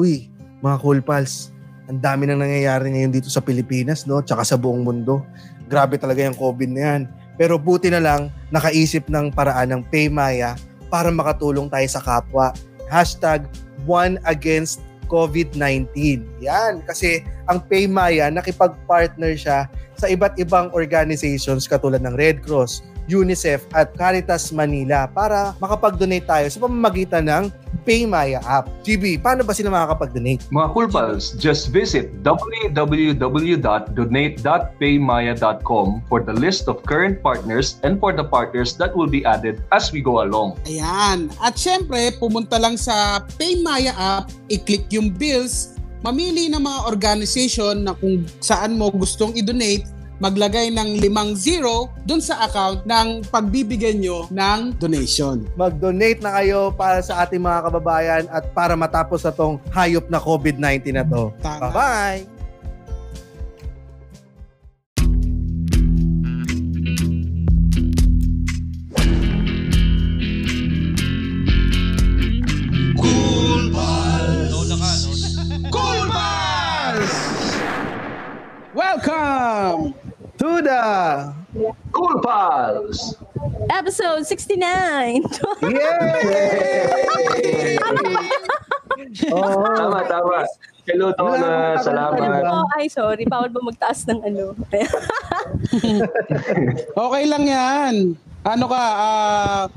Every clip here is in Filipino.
Uy, mga cool pals, ang dami nang nangyayari ngayon dito sa Pilipinas, no? Tsaka sa buong mundo. Grabe talaga yung COVID na yan. Pero buti na lang, nakaisip ng paraan ng Paymaya para makatulong tayo sa kapwa. Hashtag one against COVID-19. Yan, kasi ang Paymaya, nakipag-partner siya sa iba't ibang organizations katulad ng Red Cross, UNICEF at Caritas Manila para makapag-donate tayo sa pamamagitan ng Paymaya app. GB, paano ba sila makakapag-donate? Mga cool pals, just visit www.donate.paymaya.com for the list of current partners and for the partners that will be added as we go along. Ayan. At syempre, pumunta lang sa Paymaya app, i-click yung bills, mamili ng mga organization na kung saan mo gustong i-donate maglagay ng limang zero dun sa account ng pagbibigyan nyo ng donation. Mag-donate na kayo para sa ating mga kababayan at para matapos na tong hayop na COVID-19 na to. Tama. Bye-bye! Welcome! To the... Cool pals! Episode 69. Yay! oh, Tama, tama. Hello. Ano Salamat. po? Ay, sorry. Bawal ba magtaas ng ano? Okay lang yan. Ano ka, ah,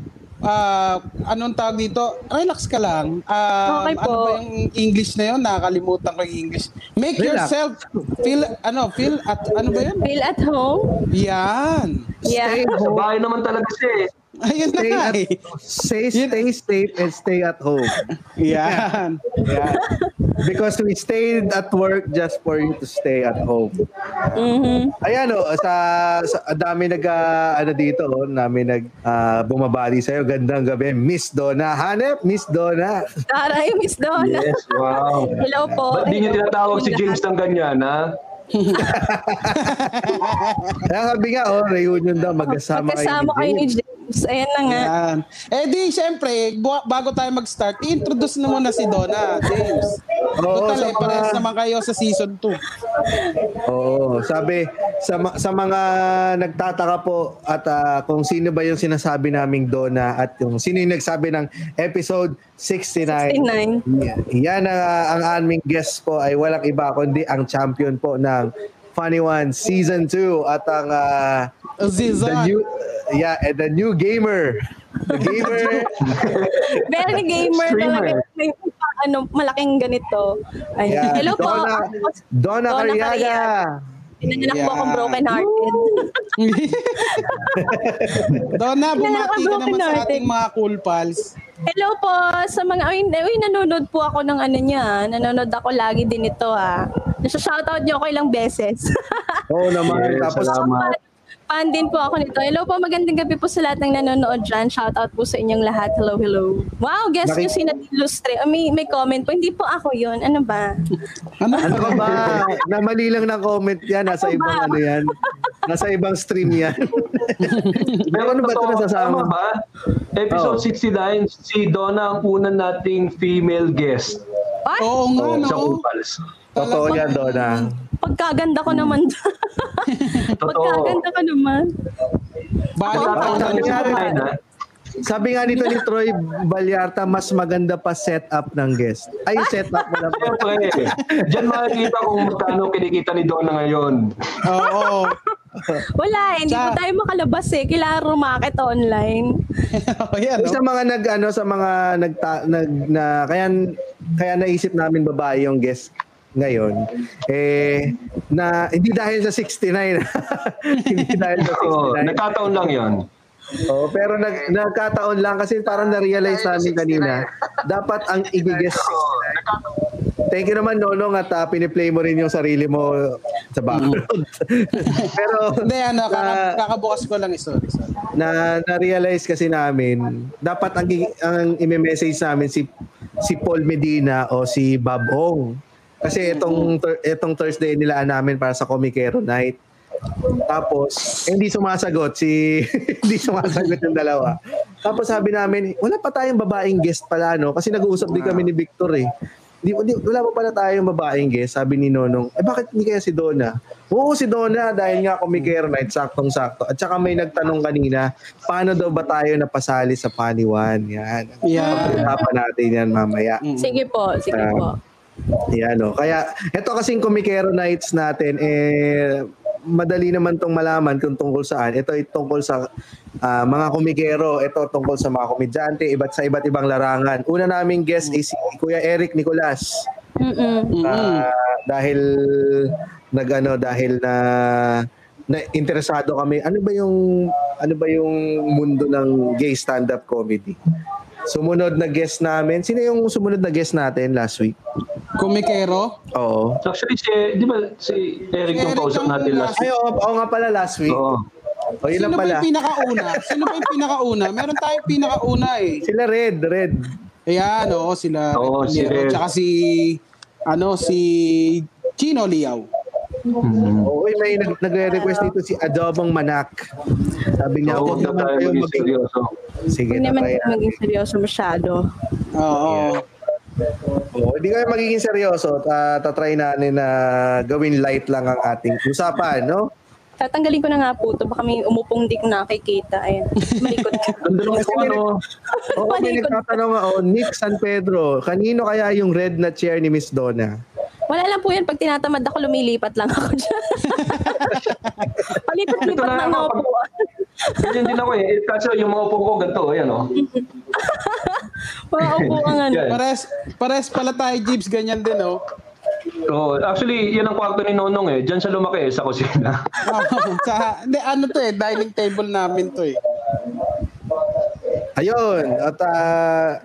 ah, anong tawag dito? Relax ka lang. Ah, Okay po. Ano ba yung English na yun? Nakakalimutan ko yung English. Make Relax. yourself feel, ano, feel at, ano ba yun? Feel at home? Yan. Yeah. stay Sa home. bahay naman talaga siya eh. Ayun na Stay nga at, eh. say, stay safe and stay at home. Yan. Yeah. Because we stayed at work just for you to stay at home. Mhm. Ayan o, sa, sa dami nag ah, ano dito, oh, nami nag ah, bumabali sa Gandang gabi, Miss Donna. Hanep, Miss Donna. Taray, Miss Donna. Yes, wow. Hello po. Ba't di niyo tinatawag si James ng ganyan, ha? Kaya sabi nga, oh, reunion daw, magkasama, Magkasama kayo ni James. James. Ayan na nga. Yan. Eh di, syempre, bu- bago tayo mag-start, introduce na muna si Donna, James. Oo, Total, sa eh, parehas mga- naman kayo sa season 2. Oo, sabi sa ma- sa mga nagtataka po at ah, kung sino ba yung sinasabi naming Donna at yung sino yung nagsabi ng episode 69. 69. Yeah. Yan ang, ah, ang aming guest po ay walang iba kundi ang champion po ng Funny One Season 2 at ang ah, the Season. new yeah, and the new gamer. The gamer. Very gamer Streamer. talaga. May ano, malaking ganito. Ay, yeah, hello po. Donna, Donna Donna Cariaga. Pinanganak po akong broken hearted. Donna, bumati ka naman sa ating mga cool pals. Hello po sa mga uy, uy nanonood po ako ng ano niya. Nanonood ako lagi din ito ah. Nasa-shoutout niyo ako ilang beses. Oo naman. Yes, Tapos salamat. Fan din po ako nito. Hello po, magandang gabi po sa lahat ng nanonood dyan. Shoutout po sa inyong lahat. Hello, hello. Wow, guess Naki- nyo si Illustre. Oh, may, may comment po. Hindi po ako yun. Ano ba? Ano? Ano ba? Na mali lang na comment yan. Nasa Ano ibang ba? ano yan. Nasa ibang stream yan. Pero ano ba ito nasasama? tama ba? Episode Oh. 69, si Donna ang unang nating female guest Ay, Oo nga, no? sa Cool Pals. Totoo yan, Donna. Pagkaganda ko naman. Totoo. pagkaganda ko naman. Bali Oo, pa lang. ha? Sabi nga nito ni Troy Balyarta, mas maganda pa setup ng guest. Ay, setup mo lang. Siyempre, dyan makikita kung magkano kinikita ni Donna ngayon. Oo. Wala eh. Hindi Sa- po tayo makalabas eh. Kailangan rumakit online. Oh, yan, no? Sa mga nag ano sa mga nagta, nag na kaya kaya naisip namin babae yung guest ngayon eh na hindi dahil sa 69 hindi dahil sa Oo, 69 nagkataon lang yon. Oh, pero nag, nagkataon lang kasi parang na-realize namin kanina, dapat ang i-guess. Thank you naman, Nonong, at uh, piniplay mo rin yung sarili mo sa background. pero Hindi, ano, kakabukas ko lang. Sorry, sorry. na, na-realize kasi namin, dapat ang, ang i-message namin si si Paul Medina o si Bob Ong. Kasi itong, itong Thursday nilaan namin para sa Comicero Night. Tapos, eh, hindi sumasagot si hindi sumasagot yung dalawa. Tapos sabi namin, wala pa tayong babaeng guest pala no kasi nag-uusap din kami ni Victor eh. di, di, wala pa pala tayong babaeng guest, sabi ni Nonong, eh bakit hindi kaya si Donna? Oo, si Donna, dahil nga kumikero night, saktong-sakto. At saka may nagtanong kanina, paano daw ba tayo napasali sa Paniwan? Yan. Yeah. Pag-usapan natin yan mamaya. Sige po, sige Ah. po. Yan o. Kaya, ito kasing kumikero nights natin, eh, madali naman tong malaman kung tungkol saan. Ito ay tungkol sa ah, mga kumikero. Ito tungkol sa mga komedyante, iba't sa iba't ibang larangan. Una naming guest is si Kuya Eric Nicolas. Mm-mm. Ah, dahil nagano dahil na na interesado kami ano ba yung ano ba yung mundo ng gay stand-up comedy. Sumunod na guest namin. Sino yung sumunod na guest natin last week? Kumikero. Oo. Actually, si, di ba si Eric yung kausap natin last Ay, oo, oo nga pala last week. Oo. O, yun lang Sino ba pala. yung pinakauna? Sino ba yung pinakauna? Meron tayong pinakauna eh. Sila Red, Red. Ayan, oo, sila. Oo, si. Red. Tsaka si, ano, si Chino Liao. Hmm. Oo, may nag- nagre-request dito si Adobong Manak. Sabi niya, huwag na naman tayo kayo maging mag- seryoso. Sige, Hindi naman kayo maging seryoso masyado. Oo. Oo, hindi kami magiging seryoso. Uh, tatry natin na gawin light lang ang ating usapan, no? Tatanggalin ko na nga po ito. Baka may umupong di ko nakikita. Ayan. Malikot ka. Ang dalawang Kasi ko, ano, Oo, may nagtatanong nga, oh, Nick San Pedro, kanino kaya yung red na chair ni Miss Donna? Wala lang po yan. Pag tinatamad ako, lumilipat lang ako dyan. Palipat-lipat lang ako, ako po. ganyan din ako eh. Eh, Kaso yung mga upo ko, ganito, ayan o. Mga upo ang ano. Pares, pares pala tayo, Jeeps, ganyan din, oh. Oo, actually, yan ang kwarto ni Nonong eh. Diyan siya lumaki eh, sa kusina. Sa, hindi, ano to eh, dining table namin to eh. Ayun, at uh,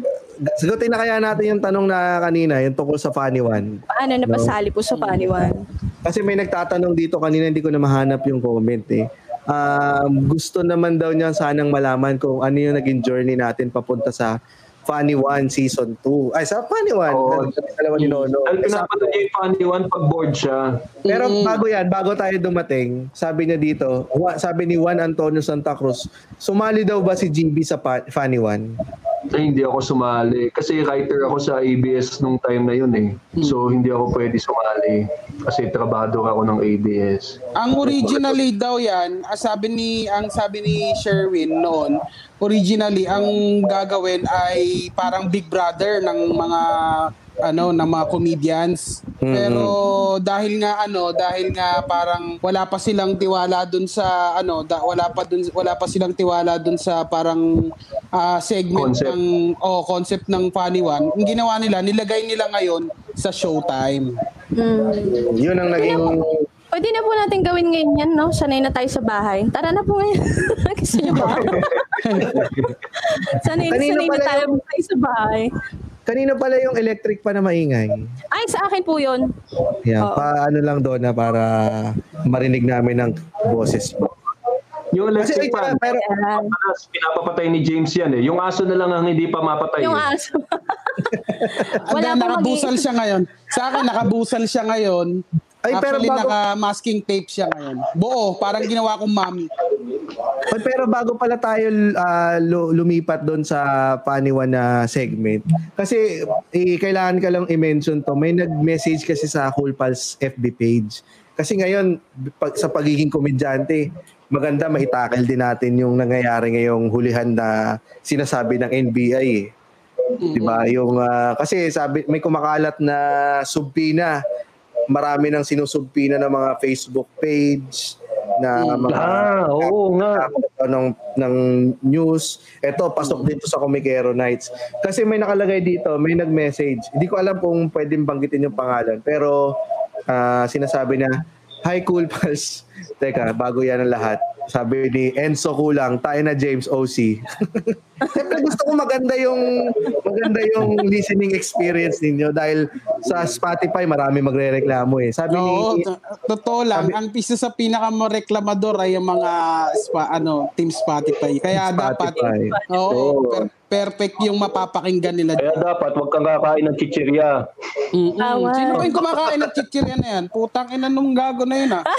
sagutin na kaya natin yung tanong na kanina, yung tungkol sa funny one. Paano napasali po sa paniwan? Kasi may nagtatanong dito kanina, hindi ko na mahanap yung comment eh. Um, gusto naman daw niya sanang malaman kung ano yung naging journey natin papunta sa Funny One Season 2. Ay, sa Funny One. Sa dalawa ni Nono. Eh, sa- pinapanood niya yung funny one pag bored siya. Pero Mm. bago yan, bago tayo dumating, sabi niya dito, sabi ni Juan Antonio Santa Cruz, sumali daw ba si GB sa Funny One? Ay, hindi ako sumali. Kasi writer ako sa ABS nung time na yun eh. So, hindi ako pwede sumali. Kasi trabado ako ng ABS. Ang originally daw yan, ang sabi ni ang sabi ni Sherwin noon, originally ang gagawin ay parang Big Brother ng mga ano ng mga comedians. Mhm. Pero dahil nga ano, dahil nga parang wala pa silang tiwala dun sa ano, da, wala pa dun wala pa silang tiwala dun sa parang ah, segment Concept. ng oh, concept ng Funny One. Ang ginawa nila, nilagay nila ngayon sa Showtime. Hmm. Yun ang naging... Pwede na po natin gawin ngayon yan, no? Sanay na tayo sa bahay. Tara na po ngayon. Gusto niyo ba? sanay, Kanino sanay na tayo yung- tayo sa bahay. Kanina pala yung electric pa na maingay. Ay, sa akin po yun. Yeah, Oo. paano lang doon na para marinig namin ng boses mo. Yung Kasi electric ay, fan, pero madalas pinapapatay ni James yan eh. Yung aso na lang ang hindi pa mapatay. Yung eh. aso. Wala Wala pong nakabusal mag- siya ngayon. Sa akin, nakabusal siya ngayon. Ay, pero Actually, bago- naka-masking tape siya ngayon. Buo, parang ginawa kong mami. Ay, pero bago pala tayo lu- lumipat doon sa paniwan na segment, kasi eh, kailangan ka lang i-mention to, may nag-message kasi sa Cool Pals FB page. Kasi ngayon, pag, sa pagiging komedyante, maganda maitakil din natin yung nangyayari ngayong hulihan na sinasabi ng NBI eh. 'Di ba? Yung ah, kasi sabi may kumakalat na subpina. Marami nang sinusubpina ng mga Facebook page na mga Ah, oo nga. ng ng news. Ito pasok dito sa Comikero Nights. Kasi may nakalagay dito, may nag-message. Hindi ko alam kung pwedeng banggitin yung pangalan, pero ah, sinasabi niya, "Hi Cool Pals." Teka, bago yan ang lahat. Sabi ni Enzo Kulang, tayo na James OC. Siyempre gusto ko maganda yung maganda yung listening experience ninyo dahil sa Spotify marami magrereklamo eh. Sabi Oo, ni to- totoo lang. Ang isa sa pinakamoreklamador ay yung mga spa, ano, Team Spotify. Kaya dapat, Spotify. oo, per- perfect yung mapapakinggan nila. Kaya dapat huwag kang kakain ng chichirya. Mm-mm. Sino ba yung kumakain ng chichirya na yan? Putang ina nung gago na yun ah.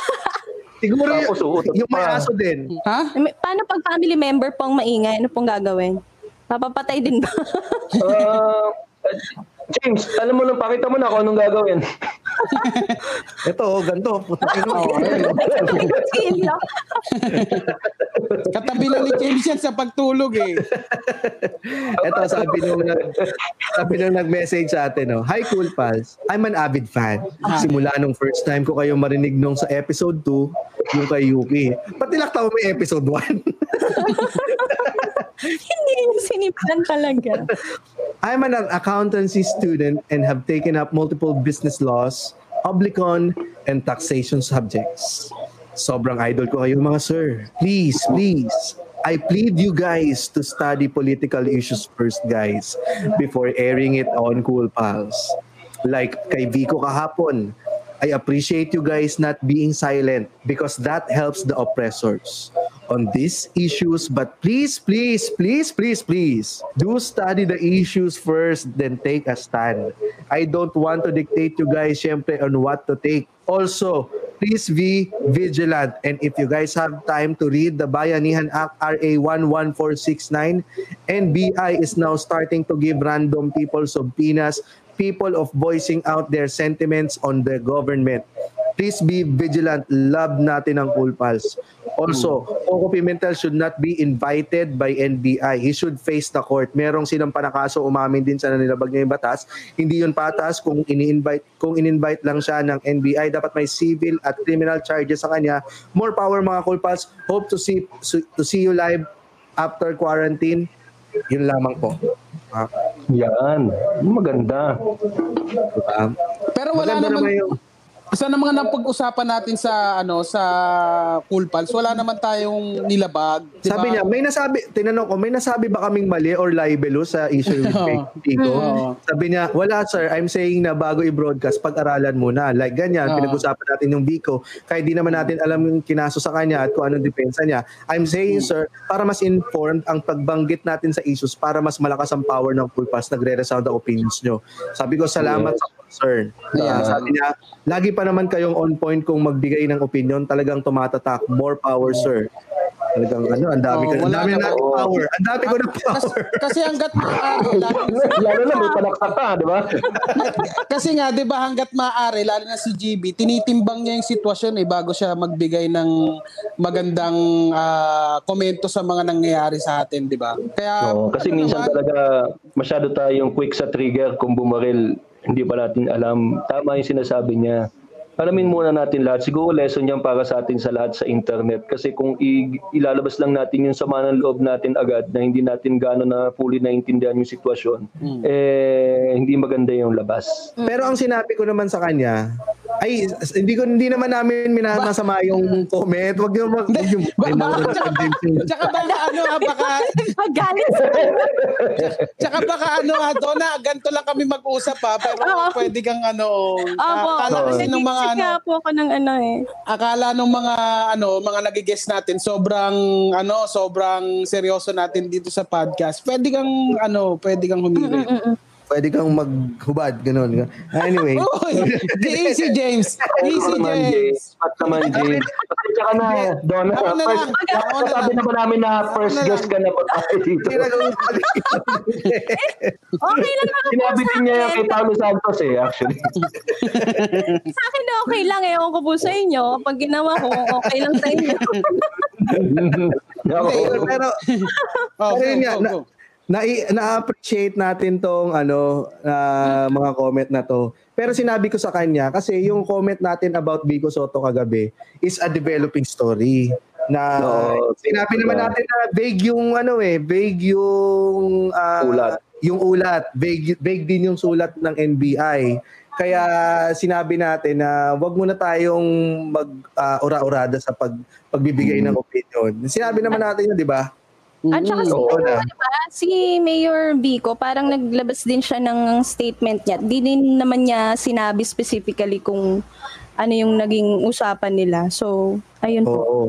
Siguro yung, Tapos uutot yung may aso din. Ha? Paano pag family member pong maingay? Ano pong gagawin? Mapapatay din ba? Ah, James, alam mo lang, pakita mo na kung anong gagawin. Ito, oh, ganito. Katabi lang ni James yan sa pagtulog eh. Ito, sabi nung, nag, sabi nung nag-message sa atin, no? Hi, Cool Pals. I'm an avid fan. Simula nung first time ko kayo marinig nung sa episode 2, yung kay Yuki. Pati laktaw may episode 1. Hindi yung sinipan talaga. I'm an accountancy student and have taken up multiple business laws, oblicon, and taxation subjects. Sobrang idol ko kayo mga sir. Please, please, I plead you guys to study political issues first guys before airing it on Cool Pals. Like kay Vico kahapon, I appreciate you guys not being silent because that helps the oppressors on these issues. But please, please, please, please, please, do study the issues first, then take a stand. I don't want to dictate you guys, syempre, on what to take. Also, please be vigilant. And if you guys have time to read the Bayanihan Act RA 11469, NBI is now starting to give random people subpoenas people of voicing out their sentiments on the government. Please be vigilant. Love natin ang Cool Pals. Also, Coco Pimentel should not be invited by NBI. He should face the court. Merong silang panakaso umamin din sa nanilabag niya yung batas. Hindi yun patas kung ini-invite kung in-invite lang siya ng NBI. Dapat may civil at criminal charges sa kanya. More power mga Cool Pals. Hope to see to see you live after quarantine. Yun lamang po. Ah, Yan. Maganda. diba? Pero wala Maganda naman, naman yung sa naman napag-usapan natin sa ano sa Cool Pals, wala naman tayong nilabag. di ba? Sabi niya, may nasabi, tinanong ko, may nasabi ba kaming mali or libelous sa issue with fake Tico? Sabi niya, wala sir, I'm saying na bago i-broadcast, pag-aralan muna. Like ganyan, pinag-usapan natin yung Vico. Kahit di naman natin alam yung kinaso sa kanya at kung anong depensa niya. I'm saying sir, para mas informed ang pagbanggit natin sa issues, para mas malakas ang power ng full pass, nagre-resound ang opinions nyo. Sabi ko, salamat sa concern. Yeah. Ah, sabi niya, lagi pa naman kayong on point kung magbigay ng opinion, talagang tumatatak. More power, sir. Talagang ano, ang dami, Oo, ka, ang dami na naman. nating power. Ang dami ko na Kasi, power. kasi hanggat maaari, lalo, na may palakpak ka, di ba? kasi nga 'di ba hanggat maaari lalo na si GB, tinitimbang niya yung sitwasyon eh bago siya magbigay ng magandang ah, komento sa mga nangyayari sa atin, 'di ba? Kaya Oo, kasi ano minsan naman, talaga masyado tayong quick sa trigger kung bumaril. Hindi pa natin alam. Tama yung sinasabi niya. Alamin muna natin lahat. Siguro lesson yan para sa atin sa lahat sa internet. Kasi kung i- ilalabas lang natin yung sama ng loob natin agad na hindi natin gano'n na fully naintindihan yung sitwasyon, eh hindi maganda yung labas. Pero ang sinabi ko naman sa kanya, ay hindi ko hindi naman namin minamasama yung comment. Wag yung mag yung tsaka, baka ano ah, baka Magalit sa tsaka baka ano ah, Donna, ganito lang kami mag-usap ah, pero pwede kang ano, Opo. kasi nung mga Ano, nga po ako ng ano eh. akala nung mga ano, mga nagigest natin sobrang ano, sobrang seryoso natin dito sa podcast. Pwede kang ano, pwede kang humili. Pwede kang maghubad ganun. Anyway, Uy, easy James. Easy James. Pat naman, James. Pasensya ka na, Donna. Ako na First, lang. Ako na sabi na ba namin na first na guest ka na po tayo dito? Okay lang ako Sinabi sa din niya kay Paulo Santos eh, actually. Sa akin okay lang eh. Ewan ko po sa inyo. Pag ginawa ko, okay lang sa inyo. Ako, pero Oh, Pero yun go, nga, na- na-appreciate natin tong ano ah, mga comment na to. Pero sinabi ko sa kanya kasi yung comment natin about Vico Soto kagabi is a developing story na Oo, sinabi naman diba? natin na vague yung ano eh, vague yung ah, Ulat. yung ulat, vague, vague din yung sulat ng NBI. Kaya sinabi natin na wag muna tayong mag ah, ura-urada sa pag pagbibigay ng opinion. Sinabi naman natin yun, di ba? At saka si, Oo na. diba, si Mayor Vico, parang naglabas din siya ng statement niya. Di din naman niya sinabi specifically kung ano yung naging usapan nila. So, ayun po. Oo.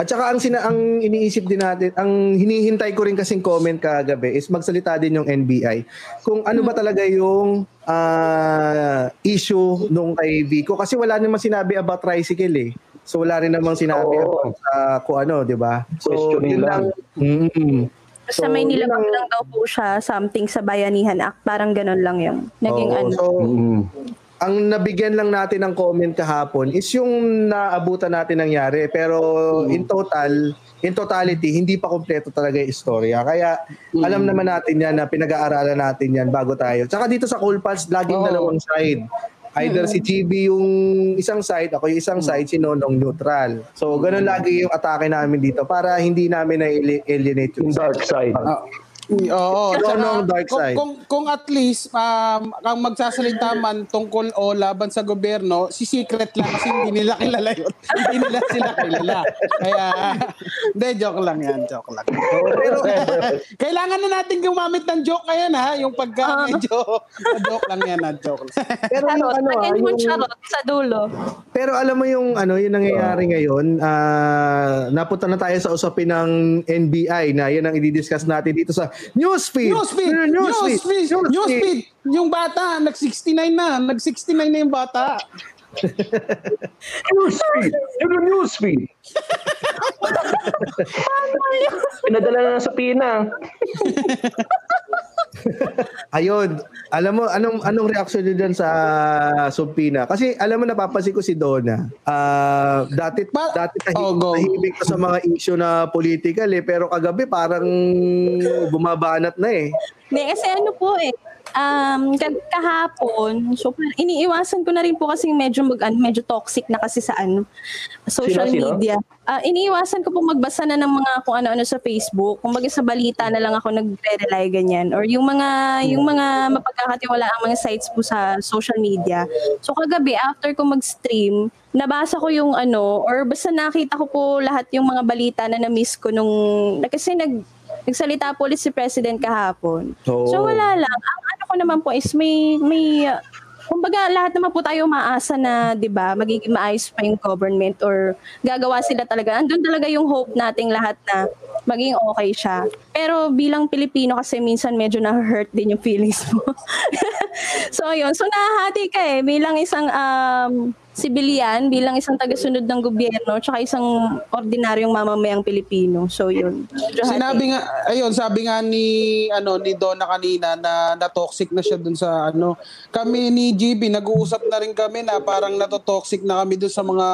At saka ang sina ang iniisip din natin, ang hinihintay ko rin kasing comment kagabi is magsalita din yung NBI kung ano ba talaga yung ah, issue nung kay Vico kasi wala namang sinabi about tricycle eh. So wala rin namang sinabi Oo. about sa kung ano, 'di ba? So yun lang. Mm. Basta So, may yun nilabag ang- lang daw po siya, something sa Bayanihan Act. Parang ganun lang yung naging Oo, ano. So, Mm. ang nabigyan lang natin ng comment kahapon is yung naabutan natin nangyari. Pero in total, in totality, hindi pa kompleto talaga yung istorya. Kaya alam naman natin yan na pinag-aaralan natin yan bago tayo. Tsaka dito sa Cool Pals, laging Oo. dalawang side. Either si GB yung isang side, ako yung isang side, si Nonong neutral. So, ganun lagi yung atake namin dito para hindi namin na-alienate yung dark side. Ah, Oo. Ano tsaka ang dark kung, side? Kung, kung at least um, ang magsasalita man tungkol o laban sa gobyerno, si secret lang kasi hindi nila kilala yun. hindi nila sila kilala. Kaya, hindi, joke lang yan, joke lang. Pero, Kailangan na natin gumamit ng joke ngayon ha, yung pagka Ah. medyo joke lang yan, ha, joke lang. pero ano, mo yung, charot sa dulo. Pero alam mo yung ano, yung nangyayari ngayon, ah napunta na tayo sa usapin ng NBI na yan ang i-discuss natin dito sa Newsfeed. Newsfeed! Newsfeed! Newsfeed! Newsfeed! Yung bata, nag-69 na. Nag-69 na yung bata. Newsfeed! Yung newsfeed! Pinadala na sa Pina. Ayun, alam mo anong anong reaction niyo dyan sa Subpina? Kasi alam mo napapansin ko si Donna. Ah, dati Ba- dati tahimik, Oh, go. tahimik ka sa mga issue na political eh, pero kagabi parang bumabanat na eh. Hindi, kasi ano po eh, um, kahapon, so iniiwasan ko na rin po kasi medyo mag, ano, medyo toxic na kasi sa ano, social Sino, sino? media. Ah, iniiwasan ko po magbasa na ng mga kung ano-ano sa Facebook. Kung sa balita na lang ako nagre-rely ganyan. Or yung mga, yung mga mapagkakatiwala ang mga sites po sa social media. So kagabi, after ko mag-stream, nabasa ko yung ano, or basta nakita ko po lahat yung mga balita na na-miss ko nung, kasi nag, nagsalita po ulit si President kahapon. Oo. So wala lang. Ang ano ko naman po is may may kumbaga lahat naman po tayo maasa na 'di ba magiging maayos pa yung government or gagawa sila talaga. Andun talaga yung hope nating lahat na maging okay siya. Pero bilang Pilipino kasi minsan medyo na-hurt din yung feelings mo. so ayun, so nahahati ka eh bilang isang um, civilian, bilang isang tagasunod ng gobyerno, tsaka isang ordinaryong mamamayang Pilipino. So yun. Sinabi nga, ayun, sabi nga ni, ano, ni Donna kanina na na-toxic na siya dun sa, ano, kami ni GB, nag-uusap na rin kami na parang natotoxic na kami dun sa mga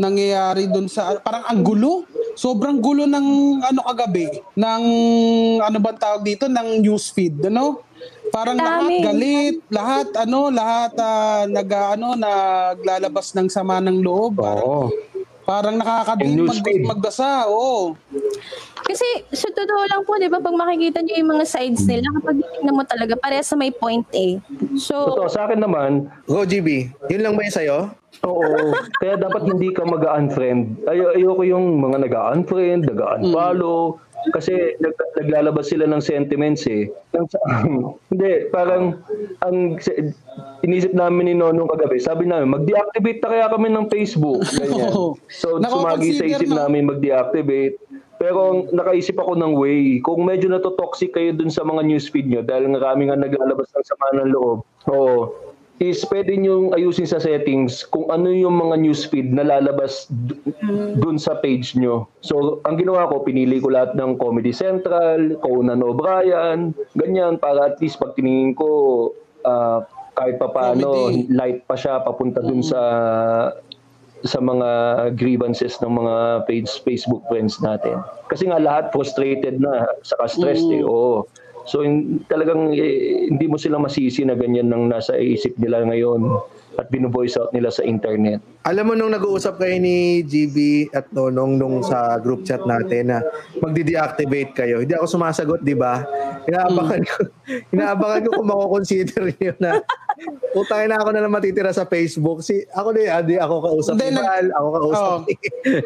nangyayari dun sa, parang ang gulo. Sobrang gulo ng, ano, kagabi, ng, ano bang tawag dito, ng newsfeed, ano? Parang lahat Dami. galit, lahat ano, lahat ah, nag ano naglalabas ng sama ng loob. Parang, Oo. parang nakakadiin Yung mag, magbasa. Oo. Kasi sa totoo lang po, di ba, pag makikita niyo yung mga sides nila, kapag titignan mo talaga, pareha sa may point eh. So, Totoo, sa akin naman, Go GB. Yun lang ba yung sa'yo? Oo. Kaya dapat hindi ka mag-unfriend. Ay ayoko yung mga nag-unfriend, nag-unfollow. Kasi nag- naglalabas sila ng sentiments eh. Hindi, parang ang si- inisip namin ni Nonong kagabi, sabi namin, mag-deactivate na kaya kami ng Facebook. Ganyan. So, sumagi sa isip na. namin mag-deactivate. Pero ang nakaisip ako ng way, kung medyo natotoxic kayo dun sa mga newsfeed nyo, dahil nga kami nga naglalabas ng sama ng loob, oo, is pwede nyo ayusin sa settings kung ano yung mga newsfeed na lalabas dun sa page nyo. So, ang ginawa ko, pinili ko lahat ng Comedy Central, Conan O'Brien, ganyan, para at least pag tiningin ko, ah, kahit pa paano, Comedy. light pa siya papunta dun sa sa mga grievances ng mga page Facebook friends natin. Kasi nga lahat frustrated na, saka stressed eh. Oo. So in, talagang eh, hindi mo sila masisi na ganyan nang nasa isip nila ngayon at binu-voice out nila sa internet. Alam mo nung nag-uusap kayo ni GB at Nonong nung sa group chat natin na magdi-deactivate kayo. Hindi ako sumasagot, di ba? Inaabangan ko, inaabangan ko kung mako-consider niyo na utangin na ako na lang matitira sa Facebook. Si ako din, adi ako kausap ni Val, ako kausap Oo. ni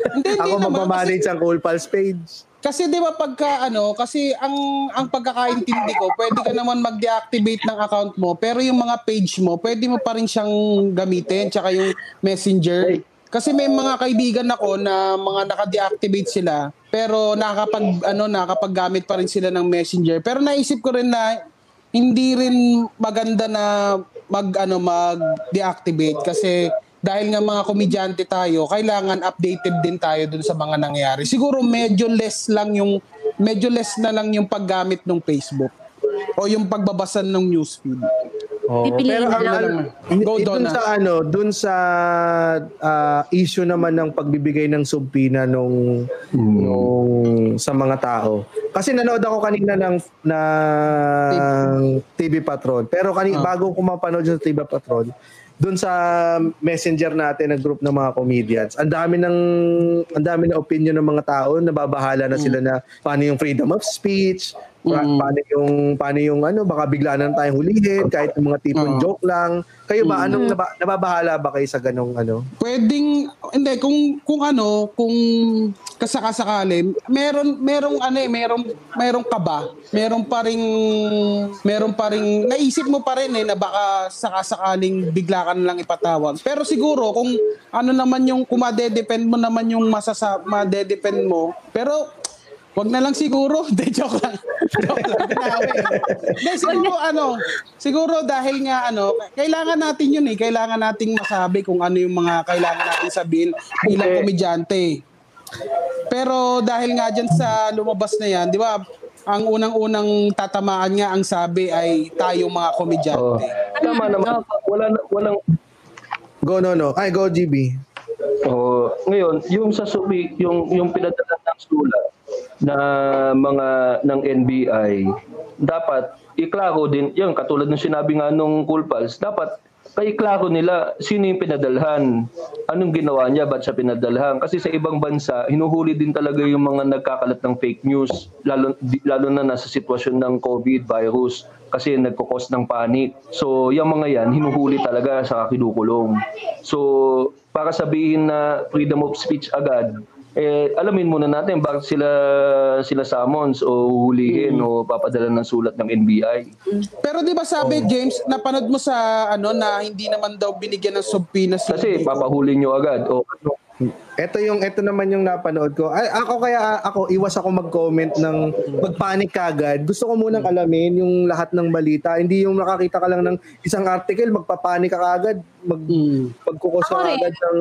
ako magmamanage ang Cool Pals page. Kasi 'di ba pagka ano, kasi ang ang pagkakaintindi ko, pwede ka naman mag-deactivate ng account mo, pero yung mga page mo, pwede mo pa rin siyang gamitin, tsaka yung Messenger. Kasi may mga kaibigan ako na mga naka-deactivate sila, pero nakakapag ano, nakakapaggamit pa rin sila ng Messenger. Pero naisip ko rin na hindi rin maganda na mag ano mag-deactivate kasi dahil nga mga komedyante tayo, kailangan updated din tayo dun sa mga nangyayari. Siguro medyo less lang yung medyo less na lang yung paggamit ng Facebook o yung pagbabasa ng newsfeed. Oo, Pipiliin pero ang, lang. ang, Go, eh, dun sa ano, dun sa ah, issue naman ng pagbibigay ng subpina nung nung sa mga tao. Kasi nanood ako kanina ng ng TV Patron. Pero kanina Ah. bago ko mapanood sa TV Patron, dun sa messenger natin ng group ng mga comedians. Ang dami ng ang dami ng opinion ng mga tao, nababahala na sila na paano yung freedom of speech, Mm. paano yung paano yung ano baka bigla na tayong hulihin kahit yung mga tipong Oo. joke lang. Kayo ba anong naba, nababahala ba kayo sa ganong ano? Pwedeng hindi kung kung ano, kung kasakasakali, meron merong ano eh, merong merong kaba, meron pa ring meron pa ring naisip mo pa rin eh na baka sakasakaling bigla ka na lang ipatawag. Pero siguro kung ano naman yung kung madedepend mo naman yung masasa madedepend mo, pero Wag na lang siguro. De, joke lang. joke lang. Hindi, siguro ano, siguro dahil nga ano, kailangan natin yun eh. Kailangan nating masabi kung ano yung mga kailangan natin sabihin bilang Okay. komedyante. Pero dahil nga dyan sa lumabas na yan, di ba, ang unang-unang tatamaan nga ang sabi ay tayo mga komedyante. Tama naman. Wala na, walang Go no no. Ay go GB. Oh, ngayon, yung sa subi, yung yung pinadala ng sulat na mga ng NBI, dapat iklaro din, yung katulad ng sinabi nga nung Cool Pals, dapat paiklaro nila sino yung pinadalhan, anong ginawa niya, ba't siya pinadalhan. Kasi sa ibang bansa, hinuhuli din talaga yung mga nagkakalat ng fake news, lalo, lalo na nasa sitwasyon ng COVID virus kasi nagkukos ng panic. So, yung mga yan, hinuhuli talaga sa kinukulong. So, para sabihin na freedom of speech agad, eh, alamin muna natin bakit sila sila summons o hulihin o papadala ng sulat ng NBI. Pero di ba sabi James, napanood mo sa ano na hindi naman daw binigyan ng subpoena si Kasi papahuli nyo agad. O, ano, Ito yung ito naman yung napanood ko. Ay, ako kaya ako iwas ako mag-comment ng magpanik kagad. Gusto ko munang alamin yung lahat ng balita. Hindi yung nakakita ka lang ng isang article magpapanik ka kagad, mag Mm. magkukos Ako ka rin. agad ng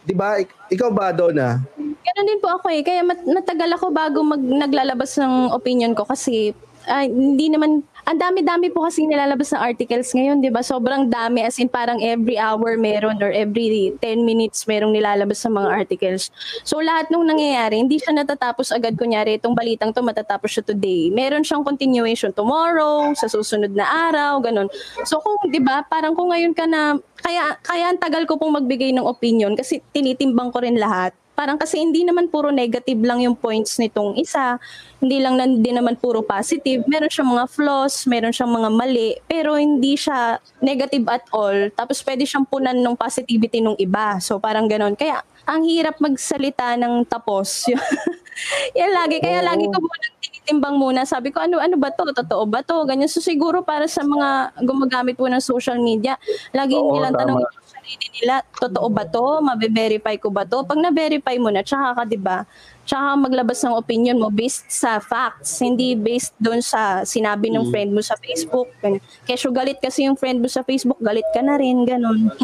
'di ba? Ik- Ikaw ba Donna? Ganun din po ako eh. Kaya mat- matagal ako bago mag naglalabas ng opinion ko kasi ay, hindi naman ang dami-dami po kasi nilalabas na articles ngayon, 'di ba? Sobrang dami as in parang every hour meron or every 10 minutes merong nilalabas sa mga articles. So lahat nung nangyayari, hindi siya natatapos agad kunyari itong balitang to matatapos siya today. Meron siyang continuation tomorrow, sa susunod na araw, ganun. So kung 'di ba, parang kung ngayon ka na kaya kaya ang tagal ko pong magbigay ng opinion kasi tinitimbang ko rin lahat parang kasi hindi naman puro negative lang yung points nitong isa. Hindi lang din naman puro positive. Meron siyang mga flaws, meron siyang mga mali, pero hindi siya negative at all. Tapos pwede siyang punan ng positivity nung iba. So parang ganon. Kaya ang hirap magsalita ng tapos. Yan lagi. Kaya lagi ko muna tinitimbang muna. Sabi ko, ano ano ba to? Totoo ba to? Ganyan. So siguro para sa mga gumagamit po ng social media, lagi Oo, nilang tama. Sarili nila, totoo ba to? Mabe-verify ko ba to? Pag na-verify mo na, tsaka ka, di ba? Tsaka maglabas ng opinion mo based sa facts, hindi based doon sa sinabi ng friend mo sa Facebook. Kesyo galit kasi yung friend mo sa Facebook, galit ka na rin, ganun.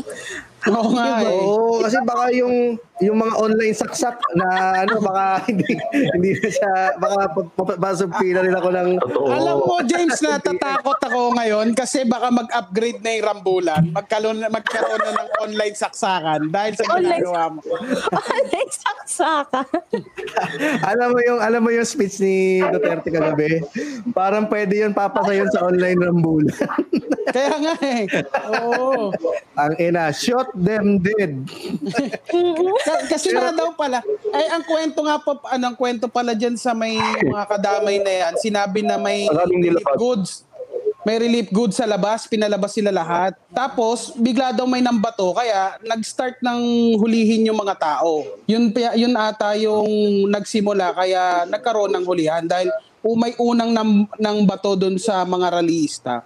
Oo nga eh. Oo, kasi baka yung yung mga online saksak na ano baka hindi hindi na siya baka pasupina rin ako ng totoo. Alam mo, James, natatakot ako ngayon kasi baka mag-upgrade na yung rambulan. Magkaroon, magkaroon na ng online saksakan dahil sa Online ginagawa mo. Ay, saksaka. alam mo yung alam mo yung speech ni Duterte kagabi parang pwede yun papasa yun sa online rambulan Kaya nga eh. Oo. ang ina shot them dead Ka- Kasi nga daw pala, ay ang kwento nga po, ano, ang kwento pala dyan sa may mga kadamay na yan, sinabi na may goods. May relief goods sa labas, pinalabas sila lahat. Tapos, bigla daw may nambato, kaya nag-start ng hulihin yung mga tao. Yun, yun ata yung nagsimula, kaya nagkaroon ng hulihan dahil umay unang nam, ng bato doon sa mga rallyista.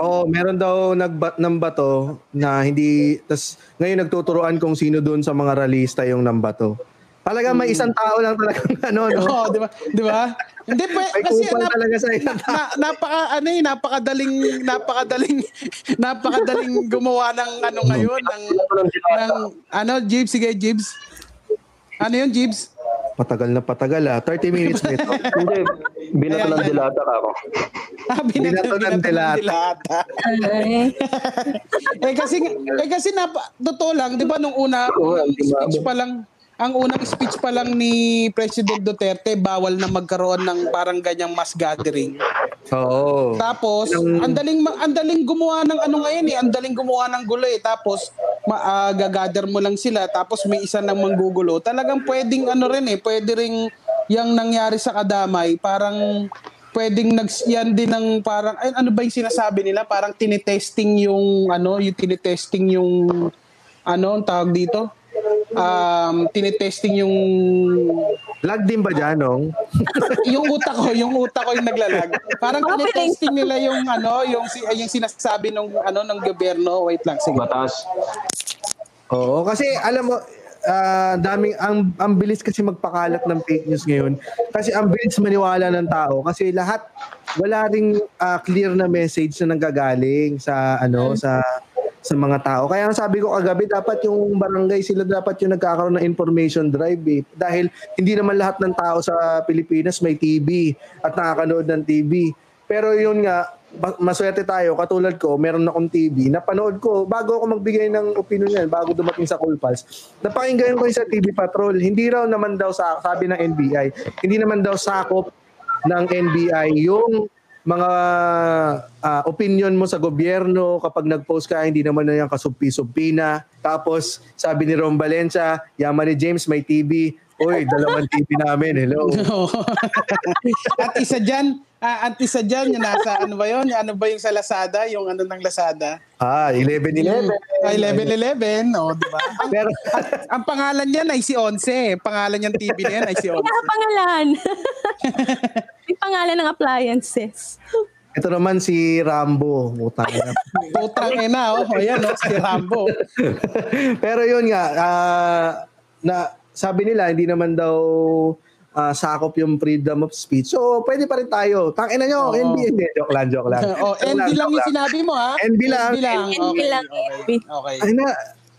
oh meron daw nagbat ng bato na hindi tas ngayon nagtuturuan kung sino doon sa mga ralista yung nambato talaga may isang tao lang talagang ano no Oo, di ba? Di ba? Hindi pa, kasi nap- talaga sa na, napaka ano eh, napakadaling napakadaling napakadaling gumawa ng ano ngayon ng ng ano Jibs sige Jibs ano yun Jibs Patagal na patagal ah. 30 minutes nito. Hindi, binato ng dilata ka ako. Ah, Binato ng dilata. eh kasi eh kasi na totoo lang, 'di ba nung una, ba? speech pa lang ang unang speech pa lang ni President Duterte, bawal na magkaroon ng parang ganyang mass gathering. Oo. Tapos, ang daling ang daling gumawa ng ano ngayon eh, ang daling gumawa ng gulo eh. Tapos ma- gagather mo lang sila tapos may isa nang manggugulo. Talagang pwedeng ano rin eh, pwede ring yang nangyari sa Kadamay, parang pwedeng nags yan din ng parang ay, ano ba yung sinasabi nila? Parang tinitesting yung ano, yung tinitesting yung ano ang tawag dito? Um, tinitesting yung Lag din ba dyan, Nong? yung utak ko, yung utak ko yung naglalag. Parang Baka tinitesting nila yung ano, yung si- yung sinasabi ng ano ng gobyerno. Wait lang, sige. Batas. Oo, kasi alam mo, ah, daming ang ang bilis kasi magpakalat ng fake news ngayon. Kasi ang bilis maniwala ng tao kasi lahat wala ring ah, clear na message na nanggagaling sa ano sa sa mga tao. Kaya ang sabi ko kagabi dapat yung barangay sila dapat yung nagkakaroon ng information drive eh. dahil hindi naman lahat ng tao sa Pilipinas may TV at nakakanood ng TV. Pero yun nga, maswerte tayo, katulad ko, meron akong TV, napanood ko, bago ako magbigay ng opinion yan, bago dumating sa Cool Pulse, napakinggan ko yung sa TV Patrol. Hindi raw naman daw, sa, sabi ng NBI, hindi naman daw sakop ng NBI yung mga ah, opinion mo sa gobyerno kapag nag-post ka, hindi naman na yan kasumpi-sumpi na. Tapos, sabi ni Rom Valencia, yaman ni James, may TV. Uy, dalawang TV namin, hello. at isa diyan, ah, at isa diyan yung nasa ano ba 'yon? Ano ba yung sa Lazada, yung ano ng Lazada? Ah, 11-11. Ay 1111, oh, di ba? Pero, ang pangalan niyan ay si 11. Pangalan niyang TV na yan ay si 11. Kaya pangalan. Pangalan ng appliances. ito naman si Rambo. Utang na. Putang ina, oh. Ayan, oh, si Rambo. Pero yun nga, ah, na sabi nila hindi naman daw ah, sakop yung freedom of speech. So, pwede pa rin tayo. Tangin na nyo, Oo. NB. Hindi, joke lang, joke lang. oh, NB lang joke yung sinabi mo, ha? NB lang. NB Okay, lang, okay. NB. Okay. Ay na,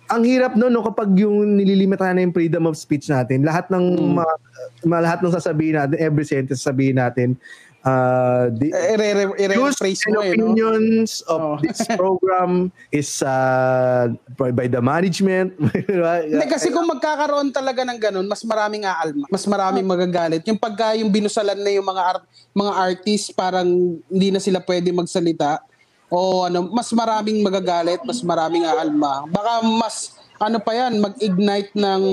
ang hirap no, no kapag yung nililimitahan na yung freedom of speech natin, lahat ng Hmm. mga, mga- lahat ng sasabihin natin, every sentence sasabihin natin, uh, the, views and eh, no? opinions of Oh. this program is uh, by, by the management. Hindi, kasi kung magkakaroon talaga ng ganun, mas maraming aalma, mas maraming magagalit. Yung pagka yung binusalan na yung mga art, mga artist, parang hindi na sila pwede magsalita, o ano, mas maraming magagalit, mas maraming aalma. Baka mas, ano pa yan, mag-ignite ng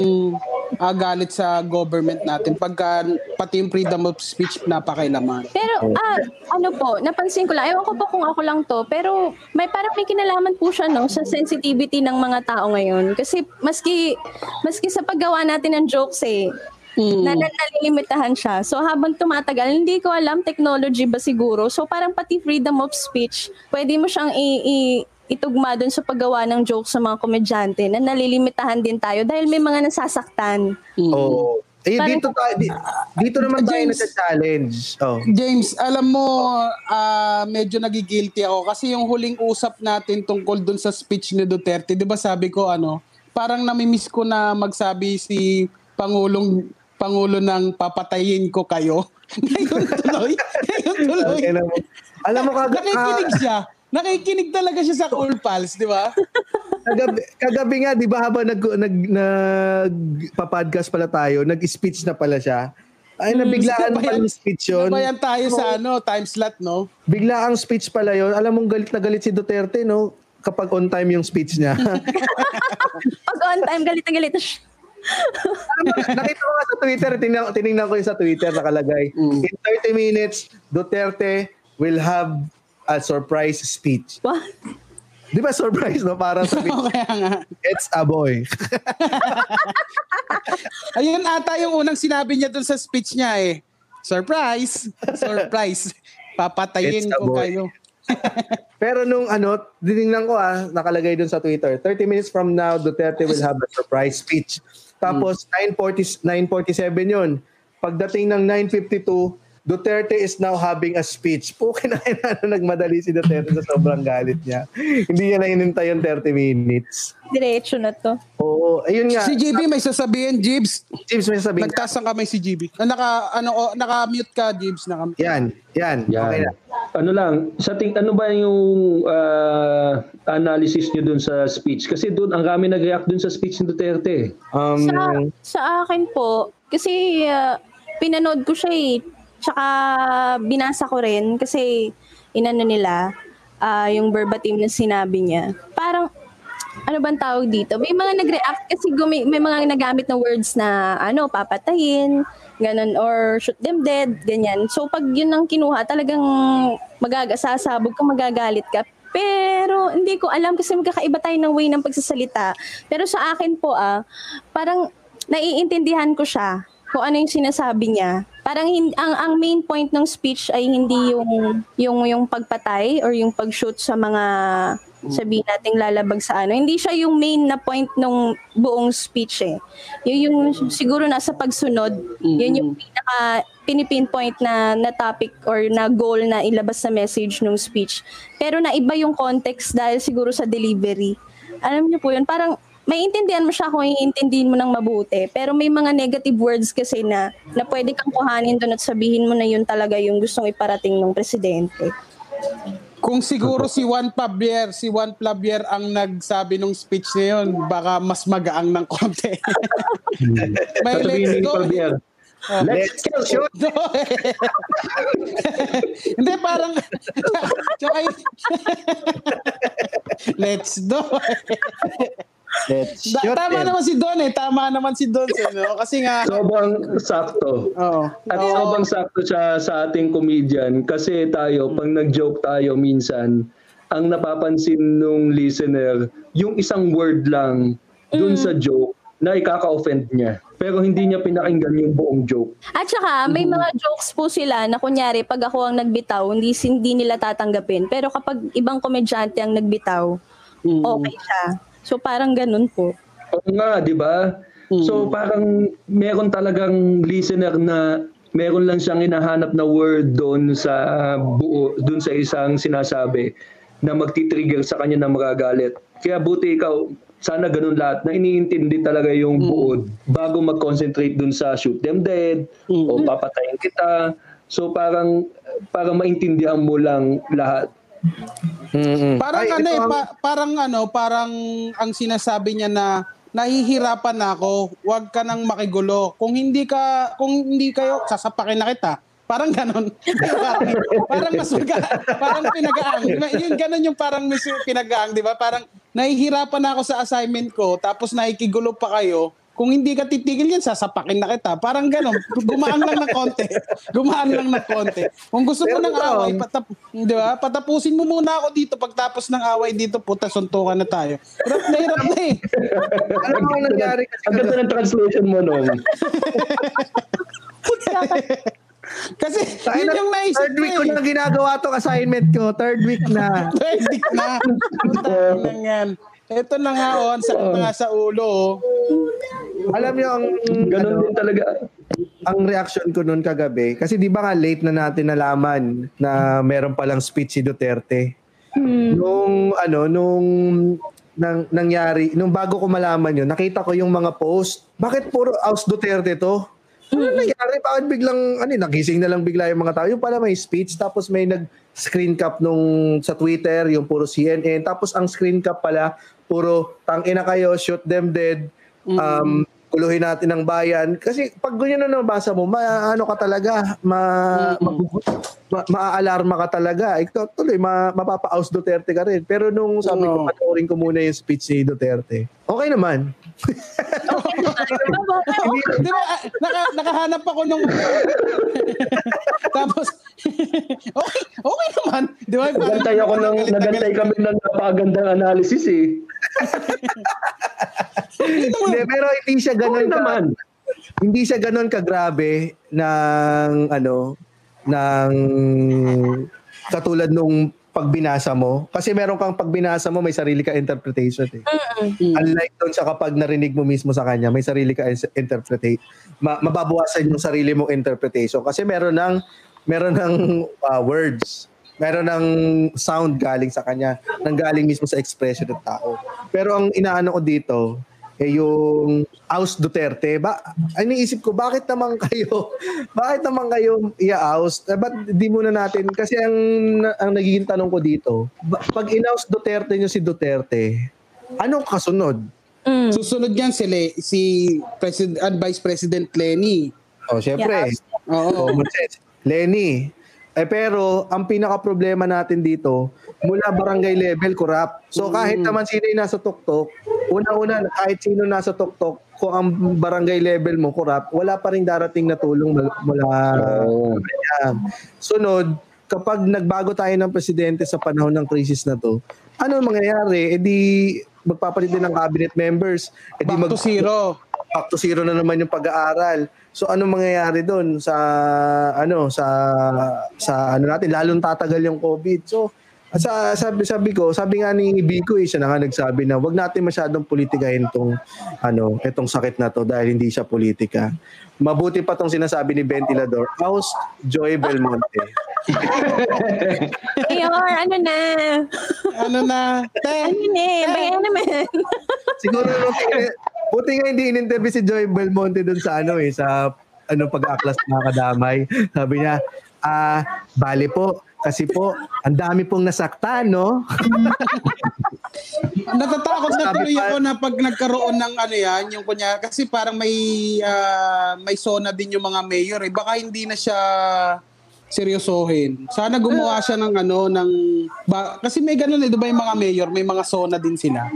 ah, galit sa government natin pagka pati yung freedom of speech napakailaman. Pero, ah, ano po, napansin ko lang, ewan ko po kung ako lang to, pero may parang may kinalaman po siya, no, sa sensitivity ng mga tao ngayon. Kasi maski, maski sa paggawa natin ng jokes eh, Mm. na, na nalilimitahan siya. So habang tumatagal, hindi ko alam, technology ba siguro? So parang pati freedom of speech, pwede mo siyang i- i- itugma dun sa paggawa ng jokes sa mga komedyante na nalilimitahan din tayo dahil may mga nasasaktan. Mm. Oh. Eh, Parang- dito, tayo, di- dito naman tayo James. nasa-challenge. Oh. James, alam mo, ah, medyo nagigilty ako kasi yung huling usap natin tungkol dun sa speech ni Duterte, di ba sabi ko ano, parang namimiss ko na magsabi si Pangulong Pangulo ng papatayin ko kayo. Ngayon tuloy. Ngayon tuloy. Okay, alam mo, alam mo kag- Nakikinig ah, siya. Nakikinig talaga siya sa Cool Pals, di ba? kagabi, kagabi nga, di ba habang nag, nag, nag, podcast pala tayo, nag-speech na pala siya. Ay, nabiglaan Hmm, pala yung speech yun. Nabayan tayo sa ano, time slot, no? Bigla ang speech pala yun. Alam mong galit na galit si Duterte, no? Kapag on time yung speech niya. Pag on time, galit na galit na siya. Nakita ko nga sa Twitter, tinignan, tinignan ko yung sa Twitter nakalagay. Mm. In 30 minutes, Duterte will have a surprise speech. What? Di ba surprise, no? Para sa Kaya nga. it's a boy. Ayun ata yung unang sinabi niya dun sa speech niya eh. Surprise! Surprise! Papatayin ko boy. kayo. Pero nung ano, dinignan ko ah, nakalagay dun sa Twitter, 30 minutes from now, Duterte will have a surprise speech. Tapos 9:40 9:47 yun. Pagdating ng 9:52, Duterte is now having a speech. Po, kinain na nagmadali si Duterte sa sobrang galit niya. Hindi niya na inintay yung 30 minutes. Diretso na to. Oo, ayun nga. Si GB may sasabihin, Jibs. James, may sabihin. Nagtaas ang kamay si GB. Ah, naka, ano, oh, naka-mute ka, Jibs. Naka Yan, yan. Yan. Okay na. Ano lang, sa ting ano ba yung ah, analysis niyo dun sa speech? Kasi doon ang kami nag-react dun sa speech ni Duterte. Um, Sa, sa akin po, kasi uh, pinanood ko siya eh. Tsaka binasa ko rin kasi inano nila ah, yung verbatim na sinabi niya. Parang ano bang tawag dito? May mga nag-react kasi gumi- may mga nagamit na words na ano, papatayin, ganun, or shoot them dead, ganyan. So pag yun ang kinuha, talagang magagasasabog ka, magagalit ka. Pero hindi ko alam kasi magkakaiba tayo ng way ng pagsasalita. Pero sa akin po ah, parang naiintindihan ko siya kung ano yung sinasabi niya. Parang hin- ang ang main point ng speech ay hindi yung yung yung pagpatay or yung pag-shoot sa mga sabihin nating lalabag sa ano. Hindi siya yung main na point ng buong speech eh. Yun yung siguro nasa pagsunod. Yun yung pinaka pinipinpoint na na topic or na goal na ilabas sa message ng speech. Pero naiba yung context dahil siguro sa delivery. Alam niyo po yun, parang maintindihan mo siya kung iintindihin mo ng mabuti. Pero may mga negative words kasi na, na pwede kang kuhanin doon at sabihin mo na yun talaga yung gustong iparating ng presidente. Kung siguro si Juan Pabier, si Juan Pabier ang nagsabi nung speech na yun, baka mas magaang ng konti. May let's go. Palbier, Oh. Let's kill shoot! No. Hindi, parang... Tsaka Let's do. Let's Da- shoot tama them. naman si Don eh. Tama naman si Don. eh, No? Kasi nga... Sobrang sakto. Oo. At Oo. sobrang sakto siya sa ating comedian kasi tayo, pag nag-joke tayo minsan, ang napapansin nung listener, yung isang word lang dun sa joke na ikaka-offend niya. Pero hindi niya pinakinggan yung buong joke. At saka, may mga jokes po sila na kunyari, pag ako ang nagbitaw, hindi, hindi nila tatanggapin. Pero kapag ibang komedyante ang nagbitaw, okay siya. So parang ganun po. Oo nga, di ba? So parang meron talagang listener na meron lang siyang hinahanap na word doon sa buo, doon sa isang sinasabi na magti-trigger sa kanya na magagalit. Kaya buti ikaw, sana ganun lahat na iniintindi talaga yung buod bago mag-concentrate doon sa shoot them dead o papatayin kita. So parang para maintindihan mo lang lahat. Mm-mm. Parang Ay, ano eh, ang- pa- parang ano, parang ang sinasabi niya na nahihirapan na ako, huwag ka nang makigulo. Kung hindi ka, kung hindi kayo, sasapakin na kita. Parang ganon. parang, parang mas maga, parang pinagaang. Yung ganon yung parang mas pinagaang, di ba? Parang nahihirapan na ako sa assignment ko, tapos nakikigulo pa kayo. Kung hindi ka titigil yan, sasapakin na kita. Parang ganon. Gumaan lang ng konti. Gumaan lang ng konti. Kung gusto mo ng away, patap, di ba? Patapusin mo muna ako dito. Pagtapos ng away dito, puta, suntukan na tayo. Hirap na hirap na eh. Mo ang nangyari kasi Ang ganda ng translation mo nung. Kasi Tayo yun na, yung naisip third week ko eh. na ginagawa tong assignment ko. Third week na. Third week na. Na yan. Ito na nga, oh, ang sakit na nga sa ulo. Oh. Alam niyo ang Ganun ano, din talaga. ang reaction ko noon kagabi kasi di ba nga late na natin nalaman na meron palang speech si Duterte. Nung ano nung nang, nangyari nung bago ko malaman yun nakita ko yung mga post bakit puro Aus Duterte to ano nangyari bakit biglang ano nagising na lang bigla yung mga tao yung pala may speech tapos may nag screen cap nung sa Twitter yung puro CNN tapos ang screen cap pala puro tangina kayo shoot them dead. Um kuluhin natin ang bayan. Kasi pag ganyan na nabasa mo ma, ano ka talaga ma, magugu- ma, maaalarma ka talaga. Ikaw tuloy ma, mapapa-aus Duterte ka rin. Pero nung sabi ko Oo. panoorin ko muna yung speech ni Duterte okay naman Di ba, ah, naka, nakahanap ako nung... Tapos, okay, okay naman. Di ba? Nagantay ako ng nagantay kami ng napakagandang analysis eh. Hindi, pero hindi siya ganun Okay ka, naman. hindi siya ganun kagrabe ng ano ng katulad nung pagbinasa mo kasi meron kang pagbinasa mo may sarili ka interpretation eh. Unlike doon sa kapag narinig mo mismo sa kanya, may sarili ka interpretate. Ma- mababawasan yung sarili mong interpretation kasi meron ng meron ng uh, words, meron ng sound galing sa kanya, nang galing mismo sa expression ng tao. Pero ang inaano ko dito, eh yung oust Duterte, ba, ay iniisip ko, bakit naman kayo, bakit naman kayo i-oust? Eh, ba't di muna natin, kasi ang, ang nagiging tanong ko dito, pag in-oust Duterte nyo si Duterte, anong kasunod? Mm. Susunod yan si, Le, si President, uh, Vice President Lenny. Oh, syempre. Yeah. Oo. Sense. Lenny. Eh pero ang pinaka problema natin dito, mula barangay level corrupt. So kahit naman sino yung nasa tuktok, una-una kahit sino nasa tuktok, kung ang barangay level mo corrupt, wala pa rin darating na tulong mul- mula. Yan. Sunod, kapag nagbago tayo ng presidente sa panahon ng krisis na to, ano ang mangyayari? E di magpapalit din ng cabinet members. E di Back to zero. back to zero na naman yung pag-aaral. So ano mangyayari doon sa ano sa sa ano natin lalong tatagal yung COVID. So sa sabi sabi ko, sabi nga ni Biko eh, siya na nga nagsabi na wag natin masyadong politikahin tong ano, etong sakit na to dahil hindi siya politika. Mabuti pa tong sinasabi ni Ventilador, House Joy Belmonte. Mayor, ano na? Ano na? Te, Ano na? Bayan naman. Siguro buti, buti nga hindi in-interview si Joy Belmonte doon sa ano eh, sa ano pag-aaklas ng mga kadamay. Sabi niya, ah, bali po, kasi po, ang dami pong nasaktan, no? natatakot na tuloy ako na pag nagkaroon ng ano yan, yung kunya, kasi parang may ah, may zona din yung mga mayor eh. Baka hindi na siya seryosohin. Sana gumawa siya ng ano, ng... Ba, kasi may ganun eh, di ba yung mga mayor, may mga zona din sila.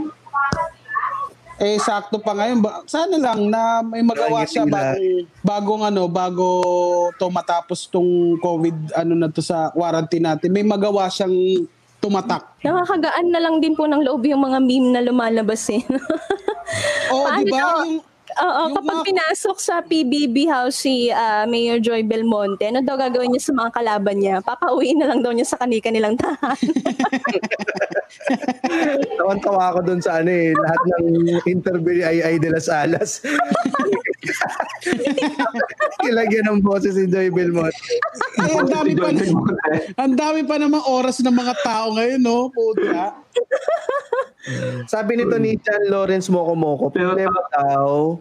Eh, sakto pa ngayon. Ba, sana lang na may magawa siya nila- bagong, ano, bago to matapos tong COVID, ano na to sa quarantine natin. May magawa siyang tumatak. Nakakagaan na lang din po ng loob yung mga meme na lumalabas eh. Oh, di ba? Yung, Oo, Yung kapag mga- pinasok sa PBB house si ah, Mayor Joy Belmonte, ano daw gagawin niya sa mga kalaban niya? Papauwiin na lang daw niya sa kanika nilang tahanan. Tawan-tawa ako doon sa ano eh, lahat ng interview ay ay de las alas. Kilagyan ng boses si Joy Belmonte. eh, ang dami pa, ang dami pa namang oras ng mga tao ngayon, no? Puta. Sabi nito ni Chan Lawrence Moko Moko, Pero- problema daw,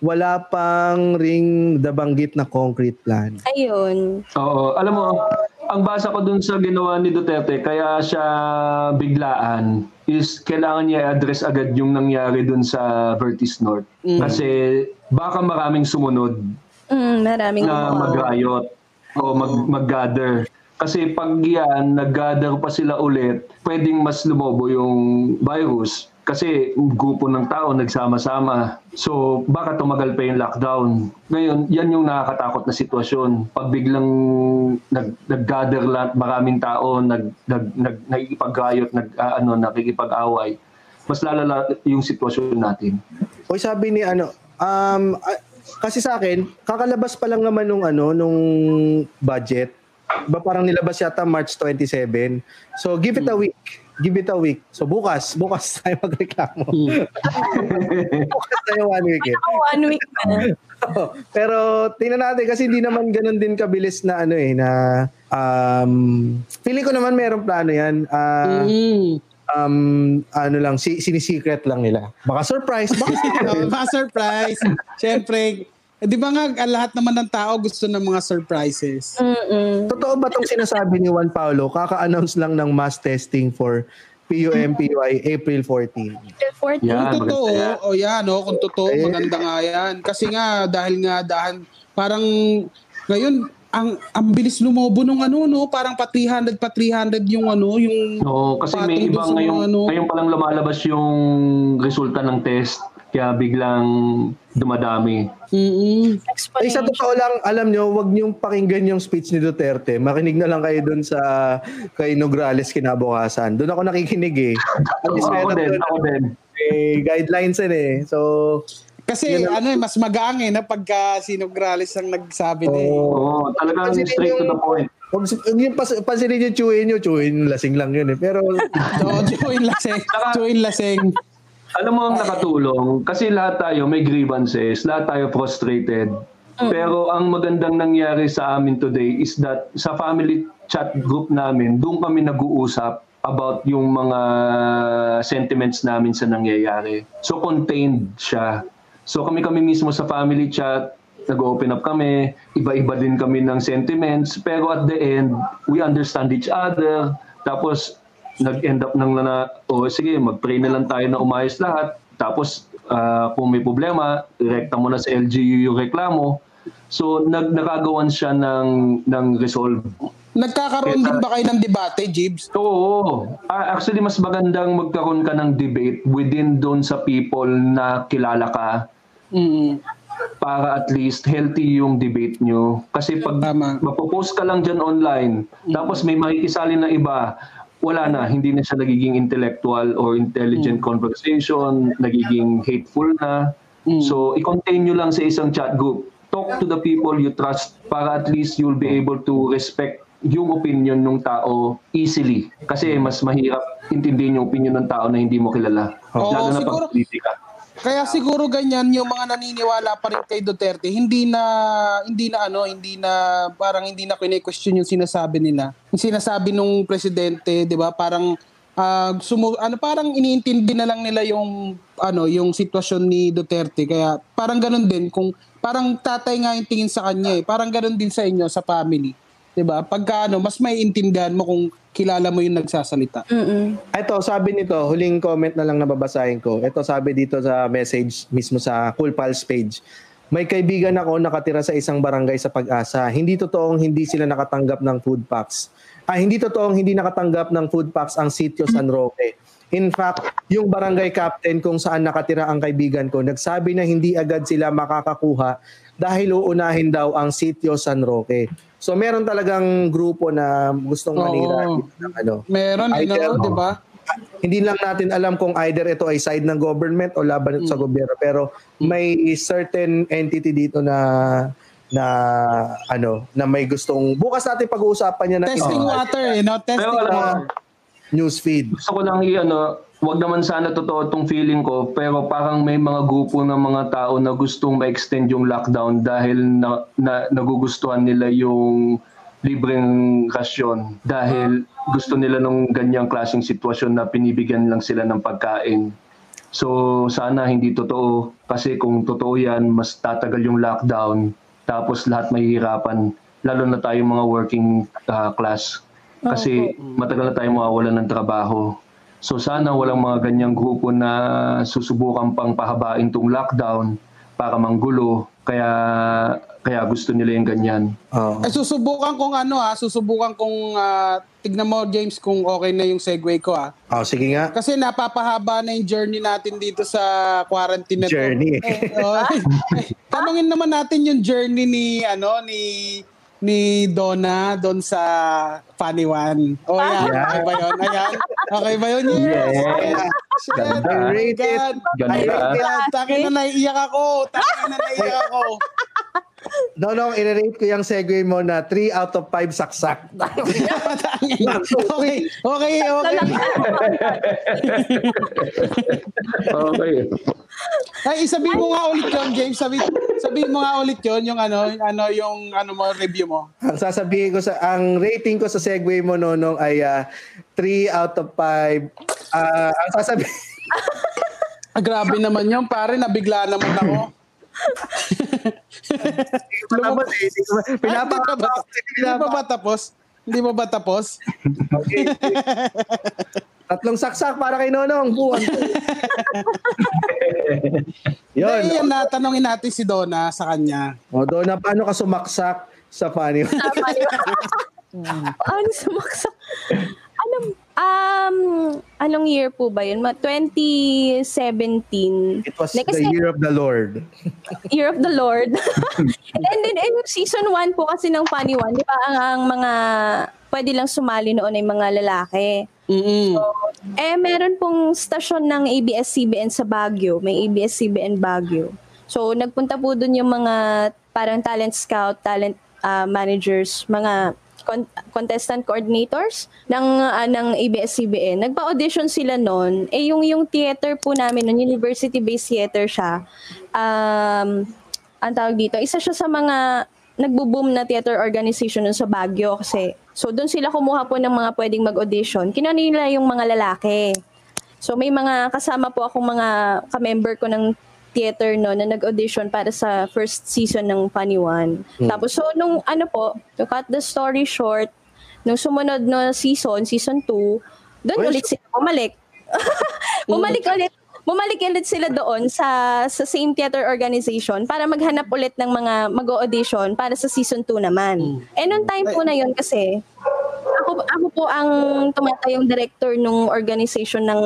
wala pang ring dabanggit na concrete plan. Ayun. Oo, alam mo, ang basa ko dun sa ginawa ni Duterte, kaya siya biglaan, is kailangan niya i-address agad yung nangyari dun sa Vertis North. Kasi baka maraming sumunod Mm, maraming na mag-riot o mag- mag-gather. Kasi pag yan, nag-gather pa sila ulit, pwedeng mas lumobo yung virus. Kasi grupo ng tao nagsama-sama. So baka tumagal pa yung lockdown. Ngayon, yan yung nakakatakot na sitwasyon. Pag biglang nag, nag-gather lahat, maraming tao, nag, nag, nag, nagkipag-riot, nag, ah, ano, nakikipag-away, mas lalala yung sitwasyon natin. O sabi ni ano, um, ah, kasi sa akin, kakalabas pa lang naman nung ano, nung budget. Ba parang nilabas yata March 27. So give it a week. Give it a week. So bukas, bukas tayo magreklamo. bukas tayo one week eh. One week na. Pero tingnan natin kasi hindi naman ganun din kabilis na ano eh na um feeling ko naman merong plano 'yan. Ah, Mm. um ano lang si sinisecret lang nila. Baka surprise, baka mga surprise. Siyempre, eh, di ba nga, ang lahat naman ng tao gusto ng mga surprises. Mm-mm. Totoo ba itong sinasabi ni Juan Paulo? Kaka-announce lang ng mass testing for PUM, PUI, April 14. April 14. Yeah. Kung Ah, totoo, maganda yan. o yan, no, kung totoo, Eh. maganda nga yan. Kasi nga, dahil nga, dahil, parang, ngayon, ang ang bilis lumobo nung ano no parang pa 300 pa 300 yung ano yung Oo, kasi may Patong dun ibang sa mga ngayon, ano. ngayon palang lumalabas yung resulta ng test. Kaya biglang dumadami. mm Ay, sa totoo lang, alam nyo, wag niyong pakinggan yung speech ni Duterte. Makinig na lang kayo dun sa kay Nograles kinabukasan. Doon ako nakikinig eh. At least ako din, doon ako din. eh, guidelines yun eh. So, kasi Yun ano eh mas magaang eh na pagka si Nograles ang nagsabi na eh. oh, Oo, talagang Pansinin straight to yung- the point. Huwag yung pas, pansinin yung chewin nyo, chewin, lasing lang yun eh. Pero, So, join laseng, join laseng. Alam mo ang nakatulong, kasi lahat tayo may grievances, lahat tayo frustrated. Pero ang magandang nangyari sa amin today is that sa family chat group namin, doon kami nag-uusap about yung mga sentiments namin sa nangyayari. So contained siya. So kami-kami mismo sa family chat, nag-open up kami, iba-iba din kami ng sentiments, pero at the end, we understand each other. Tapos nag-end up nang na, oh sige, mag-pray na lang tayo na umayos lahat. Tapos ah, kung may problema, direkta mo na sa LGU yung reklamo. So nag nakagawan siya ng ng resolve. Nagkakaroon din ba kayo ng debate, Jibs? Oo. Ah, actually, mas magandang magkaroon ka ng debate within doon sa people na kilala ka Mm. para at least healthy yung debate nyo. Kasi pag Tama. mapopost ka lang dyan online, tapos may makikisali na iba, wala na, hindi na siya nagiging intellectual or intelligent conversation, nagiging hateful na. So, i-contain nyo lang sa isang chat group. Talk to the people you trust para at least you'll be able to respect yung opinion ng tao easily. Kasi mas mahirap intindihin yung opinion ng tao na hindi mo kilala. Oo, Lalo na siguro- pag politika. Kaya siguro ganyan yung mga naniniwala pa rin kay Duterte, hindi na hindi na ano, hindi na parang hindi na kine-question yung sinasabi nila. Yung sinasabi nung presidente, 'di ba? Parang ah, sumu- ano parang iniintindi na lang nila yung ano, yung sitwasyon ni Duterte. Kaya parang ganun din kung parang tatay nga yung tingin sa kanya eh. Parang ganun din sa inyo sa family. 'Di ba? Pagka ano, mas may intindihan mo kung kilala mo yung nagsasalita. Mm-mm. Ito, sabi nito, huling comment na lang nababasahin ko. Ito sabi dito sa message mismo sa Cool Pals page. May kaibigan ako nakatira sa isang barangay sa Pag-asa. Hindi totoong hindi sila nakatanggap ng food packs. Ah, hindi totoong hindi nakatanggap ng food packs ang sitio San Roque. In fact, yung barangay captain kung saan nakatira ang kaibigan ko, nagsabi na hindi agad sila makakakuha dahil uunahin daw ang sitio San Roque. So meron talagang grupo na gustong Oo. manira ng ano, Meron, Idol. know, 'di ba? hindi lang natin alam kung either ito ay side ng government o laban ito sa gobyerno pero may certain entity dito na na ano na may gustong bukas natin pag-uusapan yan na Testing water, eh, no? Testing Pero water. news feed. gusto ko lang i-ano, wag naman sana totoo tong feeling ko, pero parang may mga grupo ng mga tao na gustong ma-extend yung lockdown dahil na, na nagugustuhan nila yung libreng rasyon dahil gusto nila nung ganyang klaseng sitwasyon na pinibigyan lang sila ng pagkain. So sana hindi totoo kasi kung totoo yan, mas tatagal yung lockdown tapos lahat mahihirapan lalo na tayong mga working ah, class kasi matagal na tayo mawawalan ng trabaho. So sana walang mga ganyang grupo na susubukan pang pahabain tong lockdown para manggulo. Kaya kaya gusto nila yung ganyan. Oh. Ay, susubukan kong ano ah, susubukan kong ah, tignan mo James kung okay na yung segue ko ah. Oh, sige nga. Kasi napapahaba na yung journey natin dito sa quarantine na to. Journey. Eh, oh, eh, tanungin naman natin yung journey ni ano ni ni Donna doon sa Funny One. Oh, yan. Yeah. Okay ba yun? Ayan. Okay ba yun? Yes. Yes. Shit. Ganda. Oh my Rated. God. Ganda. Ay, rated. Takin na naiiyak ako. Takin na naiiyak ako. No, no, i-rate ko yung segue mo na 3 out of 5 saksak. Okay. Okay. Okay. Okay. Ay, sabihin mo nga ulit yun, James. Sabi, sabihin mo nga ulit yun, yung ano, yung ano, yung ano mo, review mo. ang sasabihin ko sa ang rating ko sa segue mo nonong ay 3 out of 5. Ah, ang sasabihin Ah, grabe naman yun, pare. Nabigla naman ako. Tapos, eh, hindi pa ba, tapos? Hindi pa ba tapos? Okay. Tatlong saksak para kay Nonong. Buwan. Yun. Hindi, yan na, tanongin natin si Donna sa kanya. O, doon na paano ka sumaksak sa funny? Ano sumaksak? Anong, um, anong year po ba yun? Ma- 2017. It was Like, the year of the Lord. Year of the Lord. And then, in season 1 po kasi ng Funny One, di ba, ang, ang mga pwede lang sumali noon ay mga lalaki. Mm-mm. Eh, meron pong stasyon ng ABS-CBN sa Baguio. May ABS-CBN Baguio. So, nagpunta po dun yung mga parang talent scout, talent ah, managers, mga con- contestant coordinators ng ah, ng ABS-CBN. Nagpa-audition sila noon. Eh, yung, yung theater po namin, noon, university-based theater siya, um, ang tawag dito, isa siya sa mga nagbo-boom na theater organization sa Baguio kasi so doon sila kumuha po ng mga pwedeng mag-audition. Kinuha nila yung mga lalaki. So may mga kasama po akong mga ka-member ko ng theater no na nag-audition para sa first season ng Funny One. Tapos so nung ano po, to cut the story short, nung sumunod na season, season 2, doon ulit sila bumalik. bumalik ulit bumalik ulit sila doon sa sa same theater organization para maghanap ulit ng mga mag-audition para sa season 2 naman. Eh noong time po na yun kasi ako ako po ang tumatayong director nung organization ng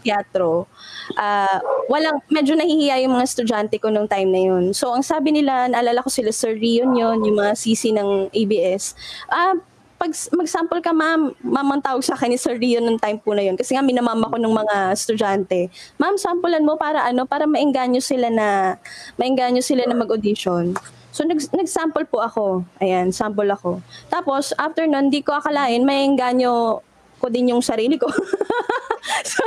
teatro. Ah, walang medyo nahihiya yung mga estudyante ko nung time na yun. So ang sabi nila, naalala ko sila Rion yun, yung mga CC ng ABS. Ah, pag mag-sample ka ma'am, ma'am ang tawag sa akin ni Sir Rion nung time po na yun. Kasi nga minamama ko ng mga estudyante. Ma'am, samplean mo para ano, para maengganyo sila na, maengganyo sila na mag-audition. So nag, nag-sample po ako. Ayan, sample ako. Tapos after nun, di ko akalain maengganyo ko din yung sarili ko. so,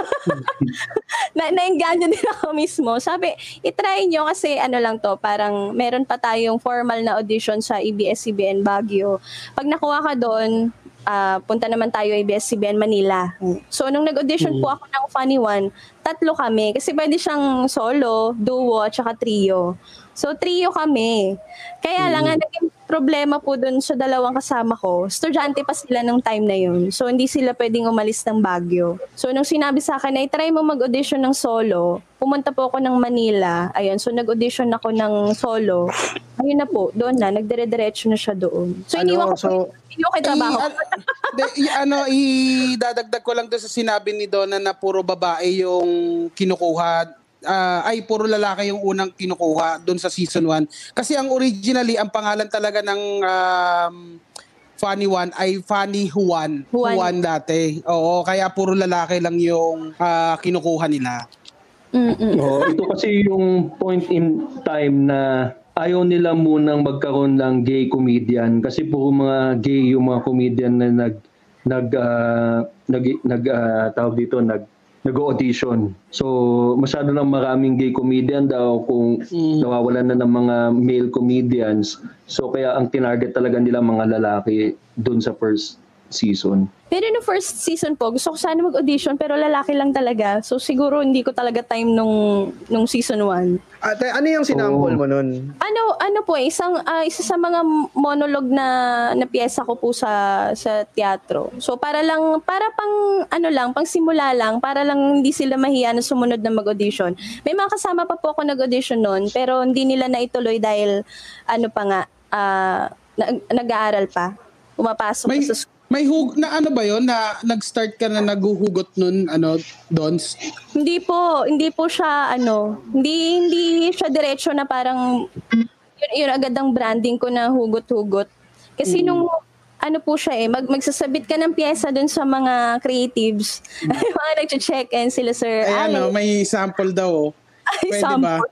na naengganyo din ako mismo. Sabi, itry nyo kasi ano lang to, parang meron pa tayong formal na audition sa ABS-CBN Baguio. Pag nakuha ka doon, ah, punta naman tayo ABS-CBN Manila. So, nung nag-audition po ako ng Funny One, tatlo kami. Kasi pwede siyang solo, duo, at saka trio. So, trio kami. Kaya lang, ang naging problema po dun sa dalawang kasama ko, estudyante pa sila nung time na yun. So, hindi sila pwedeng umalis ng Baguio. So, nung sinabi sa akin na try mo mag-audition ng solo, pumunta po ako ng Manila. Ayun, so nag-audition ako ng solo. Ayun na po, doon na, nagdire-diretso na siya doon. So, Ano, iniwan ko so- po, yung trabaho. I, de, i- ano, idadagdag ko lang doon sa sinabi ni Donna na puro babae yung kinukuha. Ah, ay, puro lalaki yung unang kinukuha doon sa season 1. Kasi ang originally, ang pangalan talaga ng um, Funny One ay Funny Juan. Juan. dati. Oo, kaya puro lalaki lang yung ah, kinukuha nila. Mm-mm. Oh, ito kasi yung point in time na ayaw nila munang magkaroon ng gay comedian kasi puro mga gay yung mga comedian na nag nag ah, nag, nag ah, tawag dito nag nag-audition. So, masyado lang maraming gay comedian daw kung Mm. nawawalan na ng mga male comedians. So, kaya ang tinarget talaga nila mga lalaki dun sa first season. Pero no first season po, gusto ko sana mag-audition pero lalaki lang talaga. So siguro hindi ko talaga time nung nung season 1. Ate, ano yung sinample Oo. mo nun? Ano po isang ah, isa sa mga monologue na na piyesa ko po sa sa teatro. So para lang para pang ano lang, pang simula lang para lang hindi sila mahiya na sumunod na mag-audition. May mga kasama pa po ako nag-audition noon pero hindi nila naituloy dahil ano pa nga ah, na- nag-aaral pa. Pumapasok May, pa sa school. may hug na ano ba yon na nag-start ka na naghuhugot nun, ano, Dons? Hindi po, hindi po siya ano, hindi hindi siya diretso na parang yun, yun agad ang branding ko na hugot-hugot. Kasi nung ano po siya eh, mag, magsasabit ka ng pyesa dun sa mga creatives. mga nag-check-in sila Sir Ayan, Alex. oh, may sample daw. Oh. Ay, Pwede sample. ba?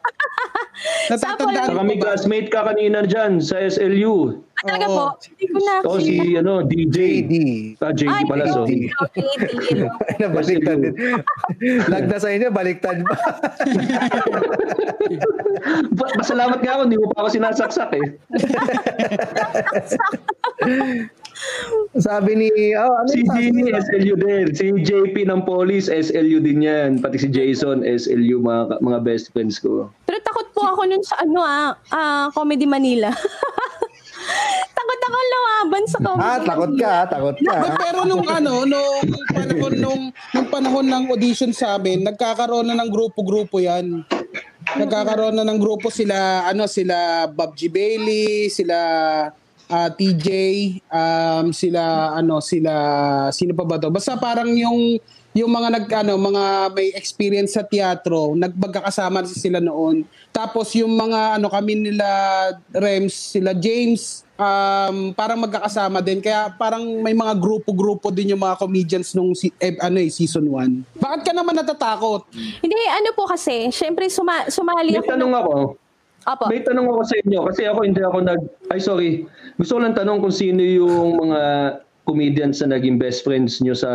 Natatandaan Saka mo may ba? classmate ka kanina dyan sa SLU. Ah, talaga Oo. po, hindi ko na O si ano, DJ. JD. Ah, JD Ay, pala, sorry. okay, okay. Baliktad din. Lagda sa inyo, baliktad pa. Ba- Masalamat nga ako, hindi mo pa ako sinasaksak eh. Sabi ni, oh, ano Si niya? SLU din. Si JP ng Police, SLU din yan. Pati si Jason, SLU, mga, mga best friends ko. Pero takot po ako nun sa ano ah, ah, Comedy Manila. takot ako lumaban sa Comedy Ah, takot ka, takot ka. But pero nung ano, nung panahon nung nung panahon ng audition sa amin, nagkakaroon na ng grupo-grupo 'yan. Nagkakaroon na ng grupo sila, ano sila Bob G. Bailey, sila ah, TJ, um, sila ano, sila sino pa ba 'to? Basta parang yung yung mga nag ano, mga may experience sa teatro, nagmagkakasama sila noon. Tapos yung mga ano kami nila Rems, sila James, um, parang magkakasama din. Kaya parang may mga grupo-grupo din yung mga comedians nung si, eh, ano eh, season 1. Bakit ka naman natatakot? Hindi, ano po kasi, syempre suma, sumali May ako. tanong ako. Opo. May tanong ako sa inyo kasi ako hindi ako nag... Ay sorry. Gusto ko lang tanong kung sino yung mga comedians na naging best friends nyo sa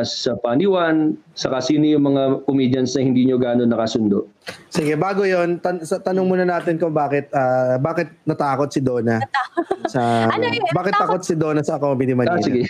sa Paniwan, saka sino yung mga comedians na hindi nyo gano'n nakasundo? Sige, bago yon tan- sa tanong muna natin kung bakit ah, bakit natakot si Donna sa Ano yun? bakit takot si Donna sa Comedy Manila? Ah, sige.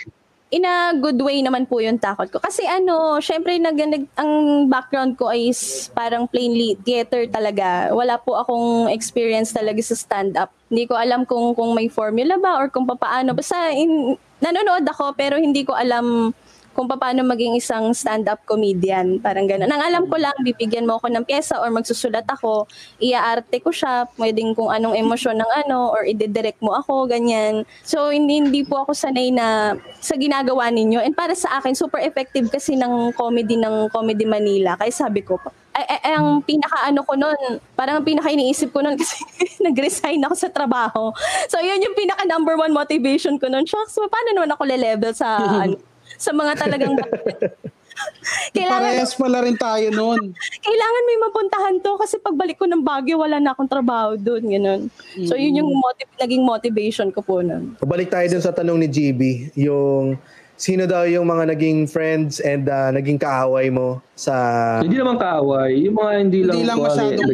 In a good way naman po yung takot ko. Kasi ano, syempre nag, nag, ang background ko ay parang plainly theater talaga. Wala po akong experience talaga sa stand-up. Hindi ko alam kung kung may formula ba or kung paano. Basta in, nanonood ako pero hindi ko alam kung paano maging isang stand-up comedian. Parang gano'n. Ang alam ko lang, bibigyan mo ako ng pyesa or magsusulat ako, iaarte ko siya, pwedeng kung anong emosyon ng ano, or ide-direct mo ako, ganyan. So, hindi, hindi po ako sanay na sa ginagawa ninyo. And para sa akin, super effective kasi ng comedy ng Comedy Manila. Kaya sabi ko, ay, ay, ay, ang pinaka ano ko noon, parang ang pinaka iniisip ko noon kasi nag-resign ako sa trabaho. So, yun yung pinaka number one motivation ko noon. Shucks, paano naman ako le-level sa ano, sa mga talagang kailangan Parehas pala rin tayo noon. kailangan may mapuntahan to kasi pagbalik ko ng Baguio wala na akong trabaho doon ganun. So yun yung motiv- naging motivation ko po noon. Balik tayo dun sa tanong ni GB, yung sino daw yung mga naging friends and ah, naging kaaway mo sa Hindi naman kaaway, yung mga hindi lang Hindi lang kuwari, masyadong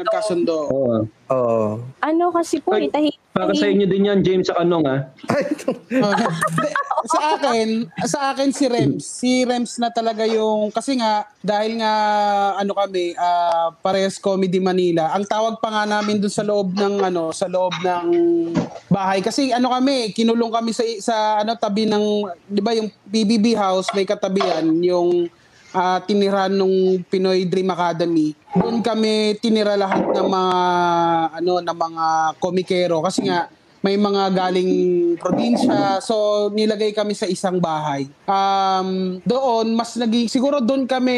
nagkasundo. Oo. Oo. Ano kasi po Ay, eh, Para sa inyo din yan, James sa Kanong ha. Sa akin, sa akin si Rems. Si Rems na talaga yung kasi nga dahil nga ano kami, ah parehas Comedy Manila. Ang tawag pa nga namin dun sa loob ng ano, sa loob ng bahay kasi ano kami, kinulong kami sa sa ano tabi ng 'di ba yung PBB house may katabihan yung ah, tinirahan nung Pinoy Dream Academy. Doon kami tinira lahat ng mga ano ng mga komikero kasi nga may mga galing probinsya. So, nilagay kami sa isang bahay. Um, doon, mas naging, siguro doon kami,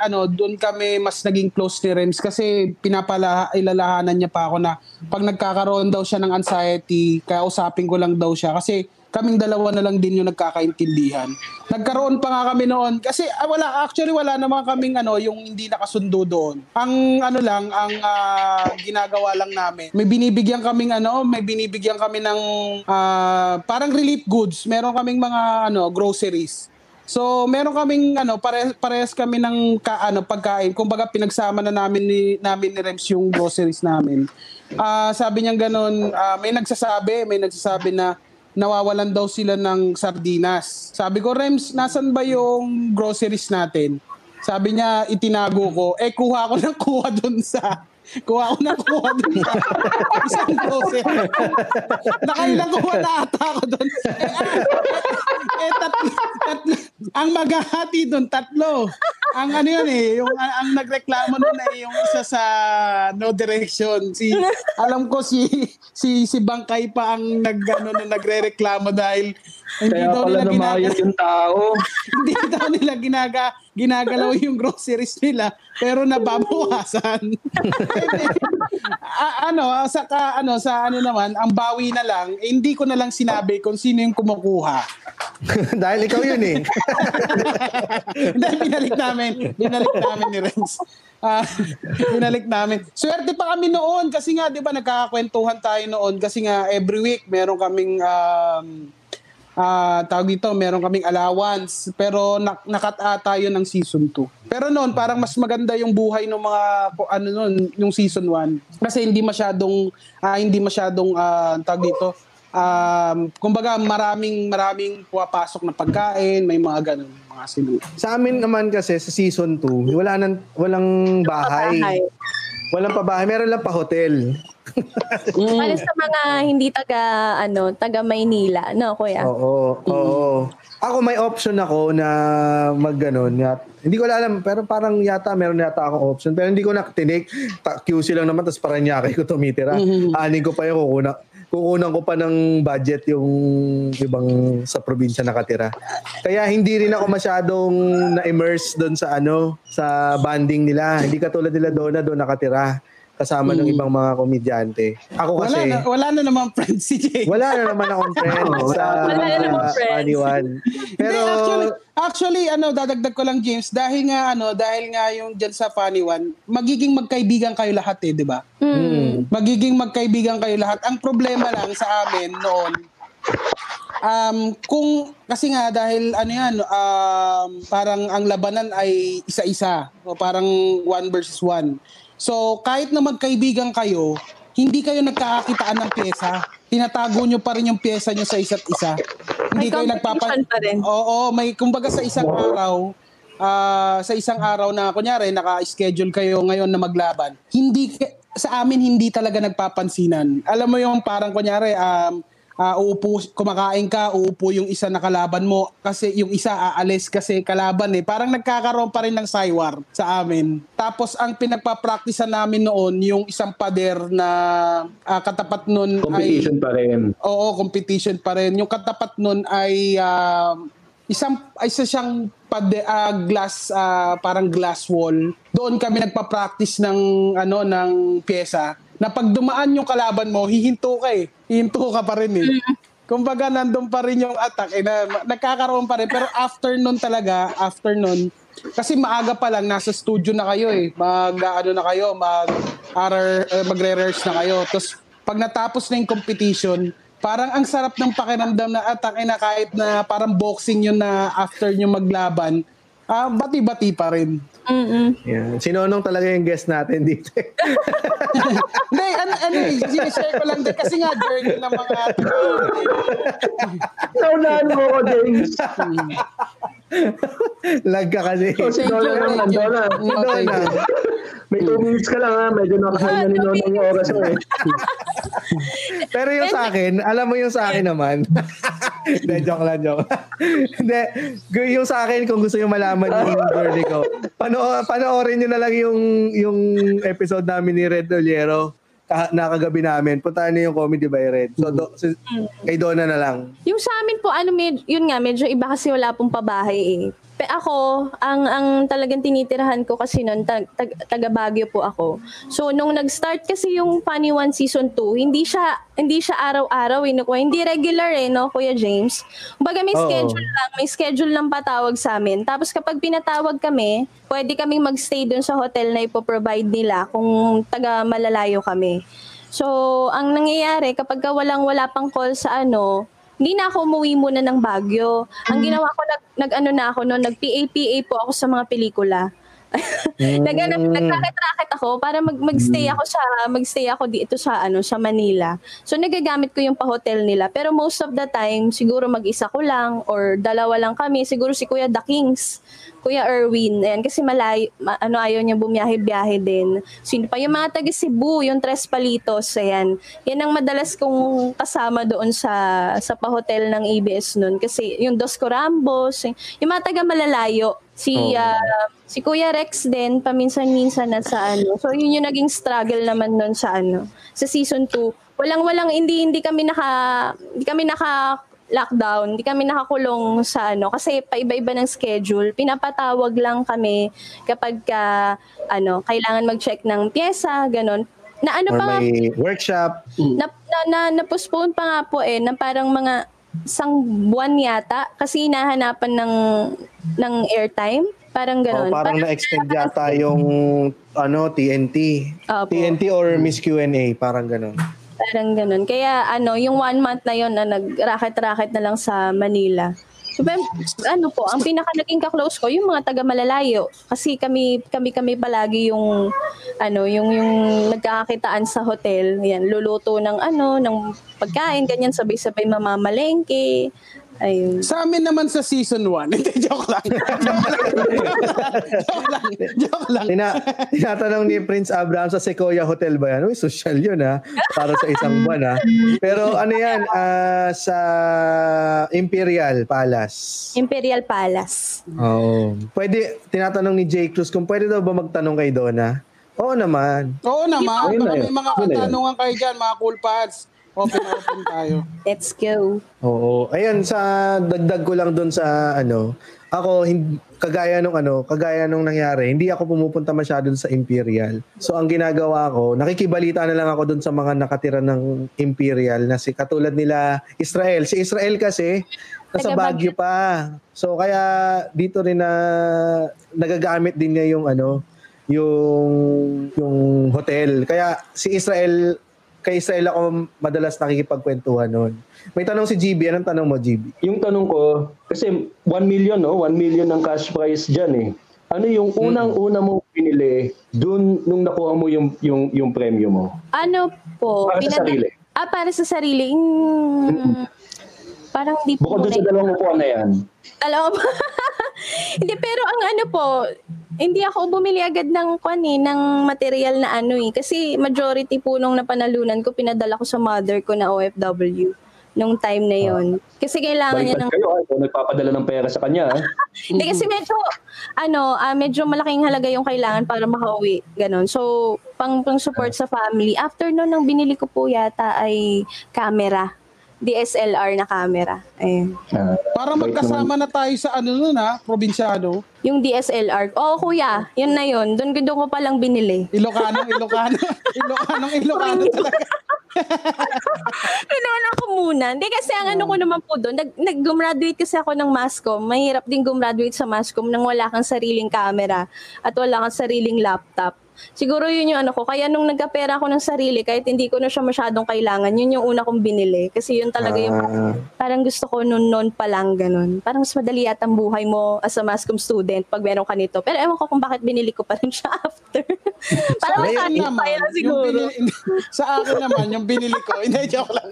ano, doon kami mas naging close ni Rems kasi pinapala, ilalahanan niya pa ako na pag nagkakaroon daw siya ng anxiety, kausapin ko lang daw siya kasi kaming dalawa na lang din yung nagkakaintindihan. Nagkaroon pa nga kami noon kasi ah, wala actually wala naman kaming ano yung hindi nakasundo doon. Ang ano lang ang ah, ginagawa lang namin. May binibigyan kaming ano, may binibigyan kami ng ah, parang relief goods. Meron kaming mga ano groceries. So, meron kaming ano, pare, parehas kami ng ka, ano, pagkain. Kumbaga pinagsama na namin ni namin ni Rems yung groceries namin. Ah, sabi niya ganun, ah, may nagsasabi, may nagsasabi na nawawalan daw sila ng sardinas. Sabi ko, Rems, nasan ba yung groceries natin? Sabi niya, itinago ko. Eh, kuha ko ng kuha dun sa... Kuha ko ng kuha sa isang grocery. Nakailang kuha na ata ako dun. Eh, ah, eh tatlo, tatlo, ang maghahati dun, tatlo. Ang ano yun eh, yung ang, ang nagreklamo nun eh, yung isa sa no direction. Si, alam ko si si si Bangkay pa ang nag ano, na nagrereklamo dahil hindi Kaya daw nila ginaga, yung tao. hindi daw nila ginaga ginagalaw yung groceries nila pero nababawasan. A- ano, sa ka, ano sa ano naman, ang bawi na lang, eh, hindi ko na lang sinabi kung sino yung kumukuha. dahil ikaw yun eh. Hindi, binalik namin. Binalik namin ni Renz. Ah, binalik namin. Swerte pa kami noon kasi nga 'di ba nagkakakwentuhan tayo noon kasi nga every week meron kaming um, ah tawag dito, meron kaming allowance pero nak nakat ata yun ng season 2. Pero noon parang mas maganda yung buhay ng mga ano noon, yung season 1 kasi hindi masyadong ah, hindi masyadong ah, tawag dito um, kumbaga maraming maraming pumapasok na pagkain, may mga ganun, mga sinu. Sa amin naman kasi sa season 2, wala nang walang bahay. Bahay. Walang pa bahay, meron lang pa hotel. Para sa mga hindi taga ano, taga Maynila, no, kuya? Oo, oo. Ako may option ako na mag ganun. Yat, hindi ko alam, pero parang yata meron yata akong option. Pero hindi ko na tinik. Ta- QC lang naman, tapos parang nyaki ko tumitira. Anin ko pa yung kukuna. Kukunan ko pa ng budget yung ibang sa probinsya nakatira. Kaya hindi rin ako masyadong na-immerse doon sa ano, sa banding nila. Hindi katulad nila doon na doon nakatira kasama ng ibang mga komedyante. Ako Wala kasi na, wala na naman friends si Jay. wala na naman akong friend sa Wala na naman friends. Paniwan. Pero Hindi, actually, actually, ano, dadagdag ko lang James, dahil nga ano, dahil nga yung diyan sa Funny One, magiging magkaibigan kayo lahat eh, 'di ba? mm, Magiging magkaibigan kayo lahat. Ang problema lang sa amin noon, Um, kung kasi nga dahil ano yan, um, parang ang labanan ay isa-isa. O parang one versus one. So kahit na magkaibigan kayo, hindi kayo nagkakakitaan ng pyesa. Tinatago nyo pa rin yung pyesa nyo sa isa't isa. Hindi May kayo competition pa rin. Oo, may kumbaga sa isang araw, ah, sa isang araw na kunyari naka-schedule kayo ngayon na maglaban. Hindi sa amin hindi talaga nagpapansinan. Alam mo yung parang kunyari um ah, uupo, kumakain ka, uupo yung isa na kalaban mo kasi yung isa aalis kasi kalaban eh. Parang nagkakaroon pa rin ng saywar sa amin. Tapos ang pinagpa-practice namin noon, yung isang pader na ah, katapat ay... Competition pa rin. Oo, competition pa rin. Yung katapat nun ay um, isang ay isa siyang pade, ah, glass ah, parang glass wall. Doon kami nagpa-practice ng ano ng pyesa. Na pag dumaan yung kalaban mo, hihinto ka eh. Hihinto ka pa rin eh. Kumbaga nandun pa rin yung attack eh, na, nagkakaroon pa rin pero after nun talaga, after nun kasi maaga pa lang nasa studio na kayo eh. Mag ano na kayo, mag RR, eh, magre-rehearse na kayo. Tapos pag natapos na yung competition, parang ang sarap ng pakiramdam na atake na kahit na parang boxing yun na after nyo maglaban, ah bati-bati pa rin. Mm-mm. Yan. Sinonong talaga yung guest natin dito. Hindi, ano, ano eh, sinishare ko lang din kasi nga journey ng mga Naunahan mo ako, James. Lag ka kasi. Oh, si Donna naman, Donna. Si Donna. May two minutes ka lang ha. Medyo nakakain na ni Nonong yung oras mo eh. Pero yung sa akin, alam mo yung sa akin naman. Hindi, joke lang, joke. Hindi, yung sa akin, kung gusto nyo malaman yung journey ko, pano panoorin nyo na lang yung, yung episode namin ni Red Oliero ka- nakagabi namin. Puntahan nyo yung Comedy by Red. So, do, si, kay Donna na lang. Yung sa amin po, ano, med- yun nga, medyo iba kasi wala pong pabahay eh. Pe ako, ang ang talagang tinitirahan ko kasi noon, tag, tag, taga Baguio po ako. So, nung nag-start kasi yung Funny One Season 2, hindi siya, hindi siya araw-araw, eh, no? Hindi regular eh, no, Kuya James? Kumbaga may Oo. schedule lang, may schedule lang patawag sa amin. Tapos kapag pinatawag kami, pwede kaming magstay dun sa hotel na ipoprovide nila kung taga malalayo kami. So, ang nangyayari, kapag ka walang wala pang call sa ano, hindi na ako umuwi muna ng Baguio. Ang ginawa ko, nag, nag ano na ako noon, nag-PA-PA po ako sa mga pelikula. Nag ano, nagrakit-rakit ako para mag magstay ako sa magstay ako dito sa ano sa Manila. So nagagamit ko yung pa-hotel nila pero most of the time siguro mag-isa ko lang or dalawa lang kami, siguro si Kuya The Kings. Kuya Erwin, ayan, kasi malay, ma- ano, ayaw niya bumiyahe-biyahe din. Sino pa yung mga taga Cebu, yung Tres Palitos, ayan. Yan ang madalas kong kasama doon sa sa pa-hotel ng ABS noon. Kasi yung Dos Corambos, yung mga taga malalayo, si Oo. ah, si Kuya Rex din paminsan-minsan na sa ano. So yun yung naging struggle naman noon sa ano, sa season 2. Walang-walang hindi hindi kami naka hindi kami naka lockdown, hindi kami nakakulong sa ano kasi paiba-iba ng schedule. Pinapatawag lang kami kapag ka, ano, kailangan mag-check ng pyesa, ganun. Na ano Or pa nga may workshop. na, na, na, na-postpone pa nga po eh, ng parang mga isang buwan yata kasi hinahanapan ng, ng airtime. Parang O, gano'n. Oh, parang na-extend yata yung ano, TNT. Opo. TNT or Miss Q&A, parang ganun. Parang ganun. Kaya ano, yung one month na yon na nag-racket-racket na lang sa Manila. Pero, ano po, ang pinaka naging ka-close ko, yung mga taga malalayo. Kasi kami, kami, kami palagi yung, ano, yung, yung nagkakakitaan sa hotel. Yan, luluto ng ano, ng pagkain, ganyan, sabay-sabay mamamalengke. Ayun. Sa amin naman sa season 1. Hindi, joke lang. joke lang. joke lang. Joke lang. Tina, tinatanong ni Prince Abraham sa Sequoia Hotel ba yan? Uy, social yun ha. Para sa isang buwan ha. Pero ano yan, ah, sa Imperial Palace. Imperial Palace. Oo. Pwede, tinatanong ni Jay Cruz kung pwede daw ba magtanong kay Donna? Oo naman. Oo naman. Baka may mga katanungan kayo dyan, mga cool pads. Open na open tayo. Let's go. Oo. Ayun, sa dagdag ko lang doon sa ano, ako, hin- kagaya nung ano, kagaya nung nangyari, hindi ako pumupunta masyado sa Imperial. So, ang ginagawa ko, nakikibalita na lang ako doon sa mga nakatira ng Imperial na si katulad nila Israel. Si Israel kasi, nasa Baguio pa. So, kaya dito rin na nagagamit din niya yung ano, yung yung hotel. Kaya si Israel kay Israel ako madalas nakikipagkwentuhan noon. May tanong si GB. Anong tanong mo, GB? Yung tanong ko, kasi 1 million, no? 1 million ang cash prize dyan eh. Ano yung unang-una mo pinili dun nung nakuha mo yung yung yung premyo mo? Ano po? Para sa pinag- sarili. Ah, para sa sarili. Mm, parang di po. Bukod sa dalawang upuan na yan. Alam mo Hindi, pero ang ano po, hindi ako bumili agad ng kwan eh, ng material na ano eh. Kasi majority po nung napanalunan ko, pinadala ko sa mother ko na OFW nung time na yon. Kasi kailangan niya Baliktad ng... kayo, ah. Ikaw nagpapadala ng pera sa kanya. ah. Hindi kasi medyo, ano, ah, medyo malaking halaga yung kailangan para makauwi. Ganon. So, pang, pang support sa family. After nun, nang binili ko po yata ay camera. DSLR na camera. Ayun. Ah, Para magkasama na tayo sa ano nun ha, probinsyano. Yung DSLR. Oo, kuya. Yun na yun. Doon, doon ko palang binili. Ilocano, Ilocano. Ilocano, Ilocano talaga. Pinunan ako muna. Hindi kasi ang ano ko naman po doon, nag, nag-gumraduate kasi ako ng Mascom. Mahirap din gumraduate sa Mascom nang wala kang sariling camera at wala kang sariling laptop. Siguro yun yung ano ko. Kaya nung nagkapera ako ng sarili, kahit hindi ko na siya masyadong kailangan, yun yung una kong binili. Kasi yun talaga yung Ah. parang gusto ko noon noon pa lang ganun. Parang mas madali yata ang buhay mo as a Mascom student pag meron ka nito. Pero ewan ko kung bakit binili ko pa rin siya after. parang Sa mas akin satisfy na yung siguro. binili, sa akin naman, yung binili ko, hindi, joke lang.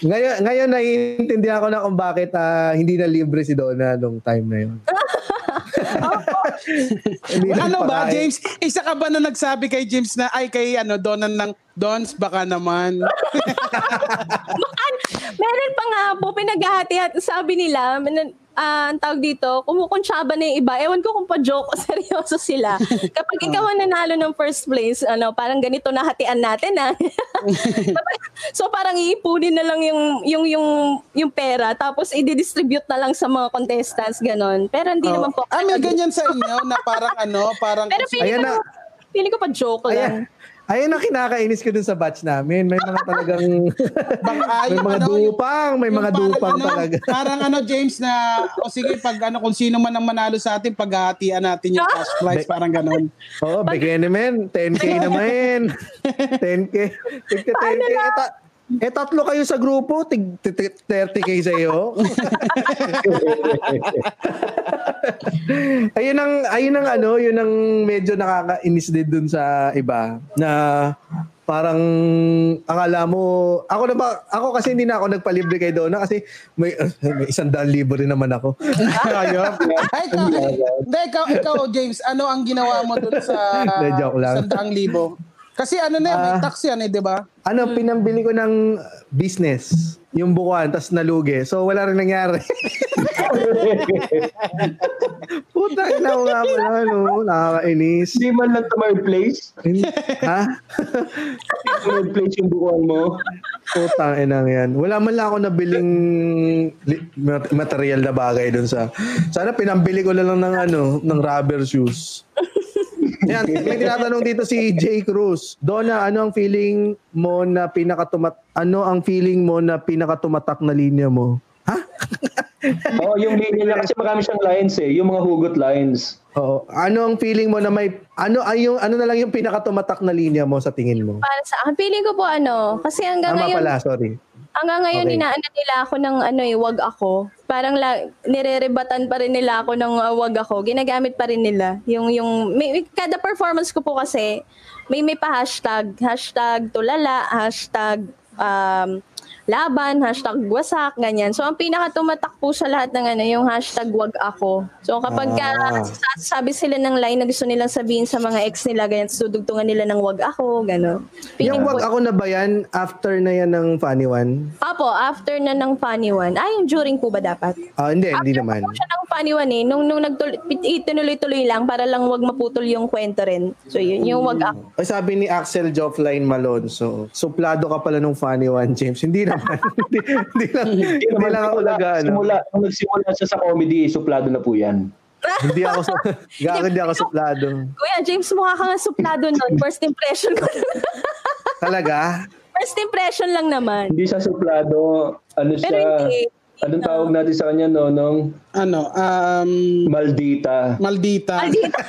Ngayon, ngayon naiintindihan ko na kung bakit ah, hindi na libre si Donna nung time na yun. Hindi ano ba, nagpakain. James? Isa ka ba na nagsabi kay James na, ay kay ano, Donan ng, Dons, baka naman. Meron pa nga po, pinaghahati sabi nila, man- ah, ang tawag dito, kumukonsyaba na yung iba. Ewan ko kung pa-joke o seryoso sila. Kapag ikaw ang nanalo ng first place, ano, parang ganito na hatian natin ah. so parang iipunin na lang yung yung yung yung pera tapos i-distribute na lang sa mga contestants ganon. Pero hindi naman po. Ah, may ganyan sa inyo na parang ano, parang... Pero feeling Ayan ko, na. feeling ko pa joke lang. Ayan. Ayun ang kinakainis ko dun sa batch namin. May mga talagang... Bang, ah, may yung mga ano, dupang. May yung mga parang dupang ano, talaga. Parang ano, James, na, o sige, pag ano, kung sino man ang manalo sa atin, paghahatian natin yung cash prize, parang ganun. Oo, oh, bigyan naman. 10K naman. 10K. Tigka 10K. Eh, ta- eh, tatlo kayo sa grupo. Tig, tig, tig- 30K sa'yo. ayun ang, ayun ang ano, yun ang medyo nakakainis din dun sa iba. Na parang akala mo, ako na ba, ako kasi hindi na ako nagpalibre kay Donna kasi may, may isang daan libo rin naman ako. Kaya, Ay, ikaw, hindi, ikaw, ikaw, James, ano ang ginawa mo dun sa lang. sandaang libo? Kasi ano na, yan, may Ah. tax yan eh, di ba? ano, pinambili ko ng business, yung bukuan, tas nalugi. So, wala rin nangyari. Puta, ina ko nga pala, no? Nakakainis. Hindi man lang third place. ha? Third place yung bukuan mo. Puta, ina yan. Wala man lang ako nabiling li- mat- material na bagay dun sa... Sana pinambili ko na lang ng ano, ng rubber shoes. Yan, may tinatanong dito si Jay Cruz. Donna, ano ang feeling mo na pinakatumat ano ang feeling mo na pinakatumatak na linya mo? Ha? Oo, yung linya niya kasi marami siyang lines eh. Yung mga hugot lines. Oo. Ano ang feeling mo na may ano ay yung ano na lang yung pinakatumatak na linya mo sa tingin mo? Para sa akin, feeling ko po ano, kasi hanggang Tama ngayon, pala, sorry. hanggang ngayon Okay. inaano nila ako ng ano eh, wag ako. Parang la, nirerebatan pa rin nila ako ng uh, wag ako. Ginagamit pa rin nila. Yung, yung, may, kada performance ko po kasi, may may pa hashtag, hashtag tulala, hashtag um, laban, hashtag wasak, ganyan. So, ang pinakatumatak po sa lahat ng ano, yung hashtag wag ako. So, kapag ka, Ah. sabi sila ng line na gusto nilang sabihin sa mga ex nila, ganyan, dudugtungan nila ng wag ako, gano'n. Yung wag ko- ako na ba yan after na yan ng funny one? Apo, after na ng funny one. Ay, yung during po ba dapat? Ah, hindi, hindi after naman. po siya ng funny one eh. Nung, nung nagtul- itinuloy-tuloy lang para lang wag maputol yung kwento rin. So yun, yung wag ako. Ay, sabi ni Axel Joffline Malonzo, suplado ka pala nung funny one, James. Hindi naman. hindi, lang, hindi naman lang ako ano. Simula, nung nagsimula siya sa comedy, suplado na po yan. Hindi ako, gago, hindi ako suplado. Kuya, James, mukha ka nga suplado nun. First impression ko. Talaga? First impression lang naman. Hindi siya suplado. Ano Pero siya? hindi. Anong tawag natin sa kanya, Nonong? Ano, um, Maldita. Maldita. Maldita.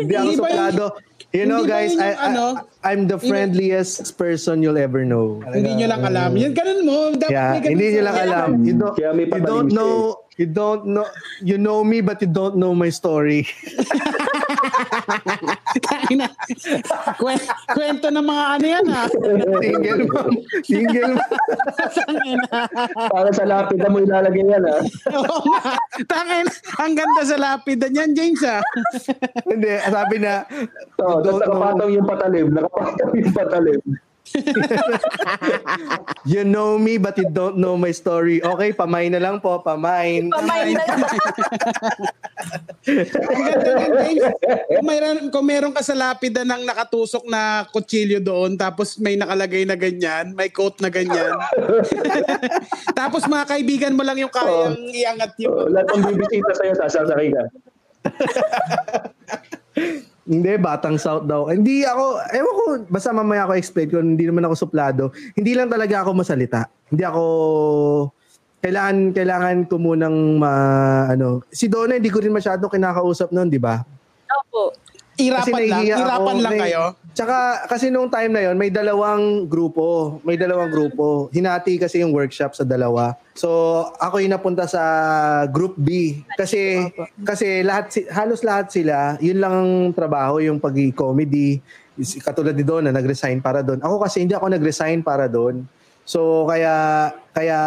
Hindi ako Hindi yun- suplado. You know hindi guys, yun I, yung ano? I, I'm the friendliest person you'll ever know. Hindi nyo lang alam. Yan, ganun mo. Dapat Yeah, hindi nyo lang alam. You don't, Kaya may you don't know, you don't know, you know me but you don't know my story. Tangina. Kwen- Kwento ng mga ano yan ha. Single mom. Single mom. Tangina. Para sa lapid na mo ilalagay yan, ha? Oo nga. Tangina. Ang ganda sa lapidan yan, James ha. Hindi, sabi na, Oo, you tapos nakapataw yung patalim. Nakapataw yung patalim. you know me but you don't know my story. Okay, pamain na lang po, pamain. Pamain na lang. Kung meron, kung meron ka sa lapidan ng nakatusok na kutsilyo doon, tapos may nakalagay na ganyan, may coat na ganyan. tapos mga kaibigan mo lang yung kayang iangat Oo, yung... lahat ng bibisita sa'yo, sasasakay ka. Hindi, batang South daw. Hindi ako, ewan ko, basta mamaya ako explain ko, hindi naman ako suplado. Hindi lang talaga ako masalita. Hindi ako, kailangan, kailangan ko munang, ma, ano, si Donna, hindi ko rin masyado kinakausap noon, di ba? Opo. Irapan lang, irapan ako. lang kayo. Tsaka, kasi nung time na yon may dalawang grupo. May dalawang grupo. Hinati kasi yung workshop sa dalawa. So, ako yung napunta sa group B. Kasi, kasi lahat, halos lahat sila, yun lang ang trabaho, yung pag-comedy. Katulad ni Donna, nag-resign para doon. Ako kasi hindi ako nag-resign para doon. So, kaya, kaya,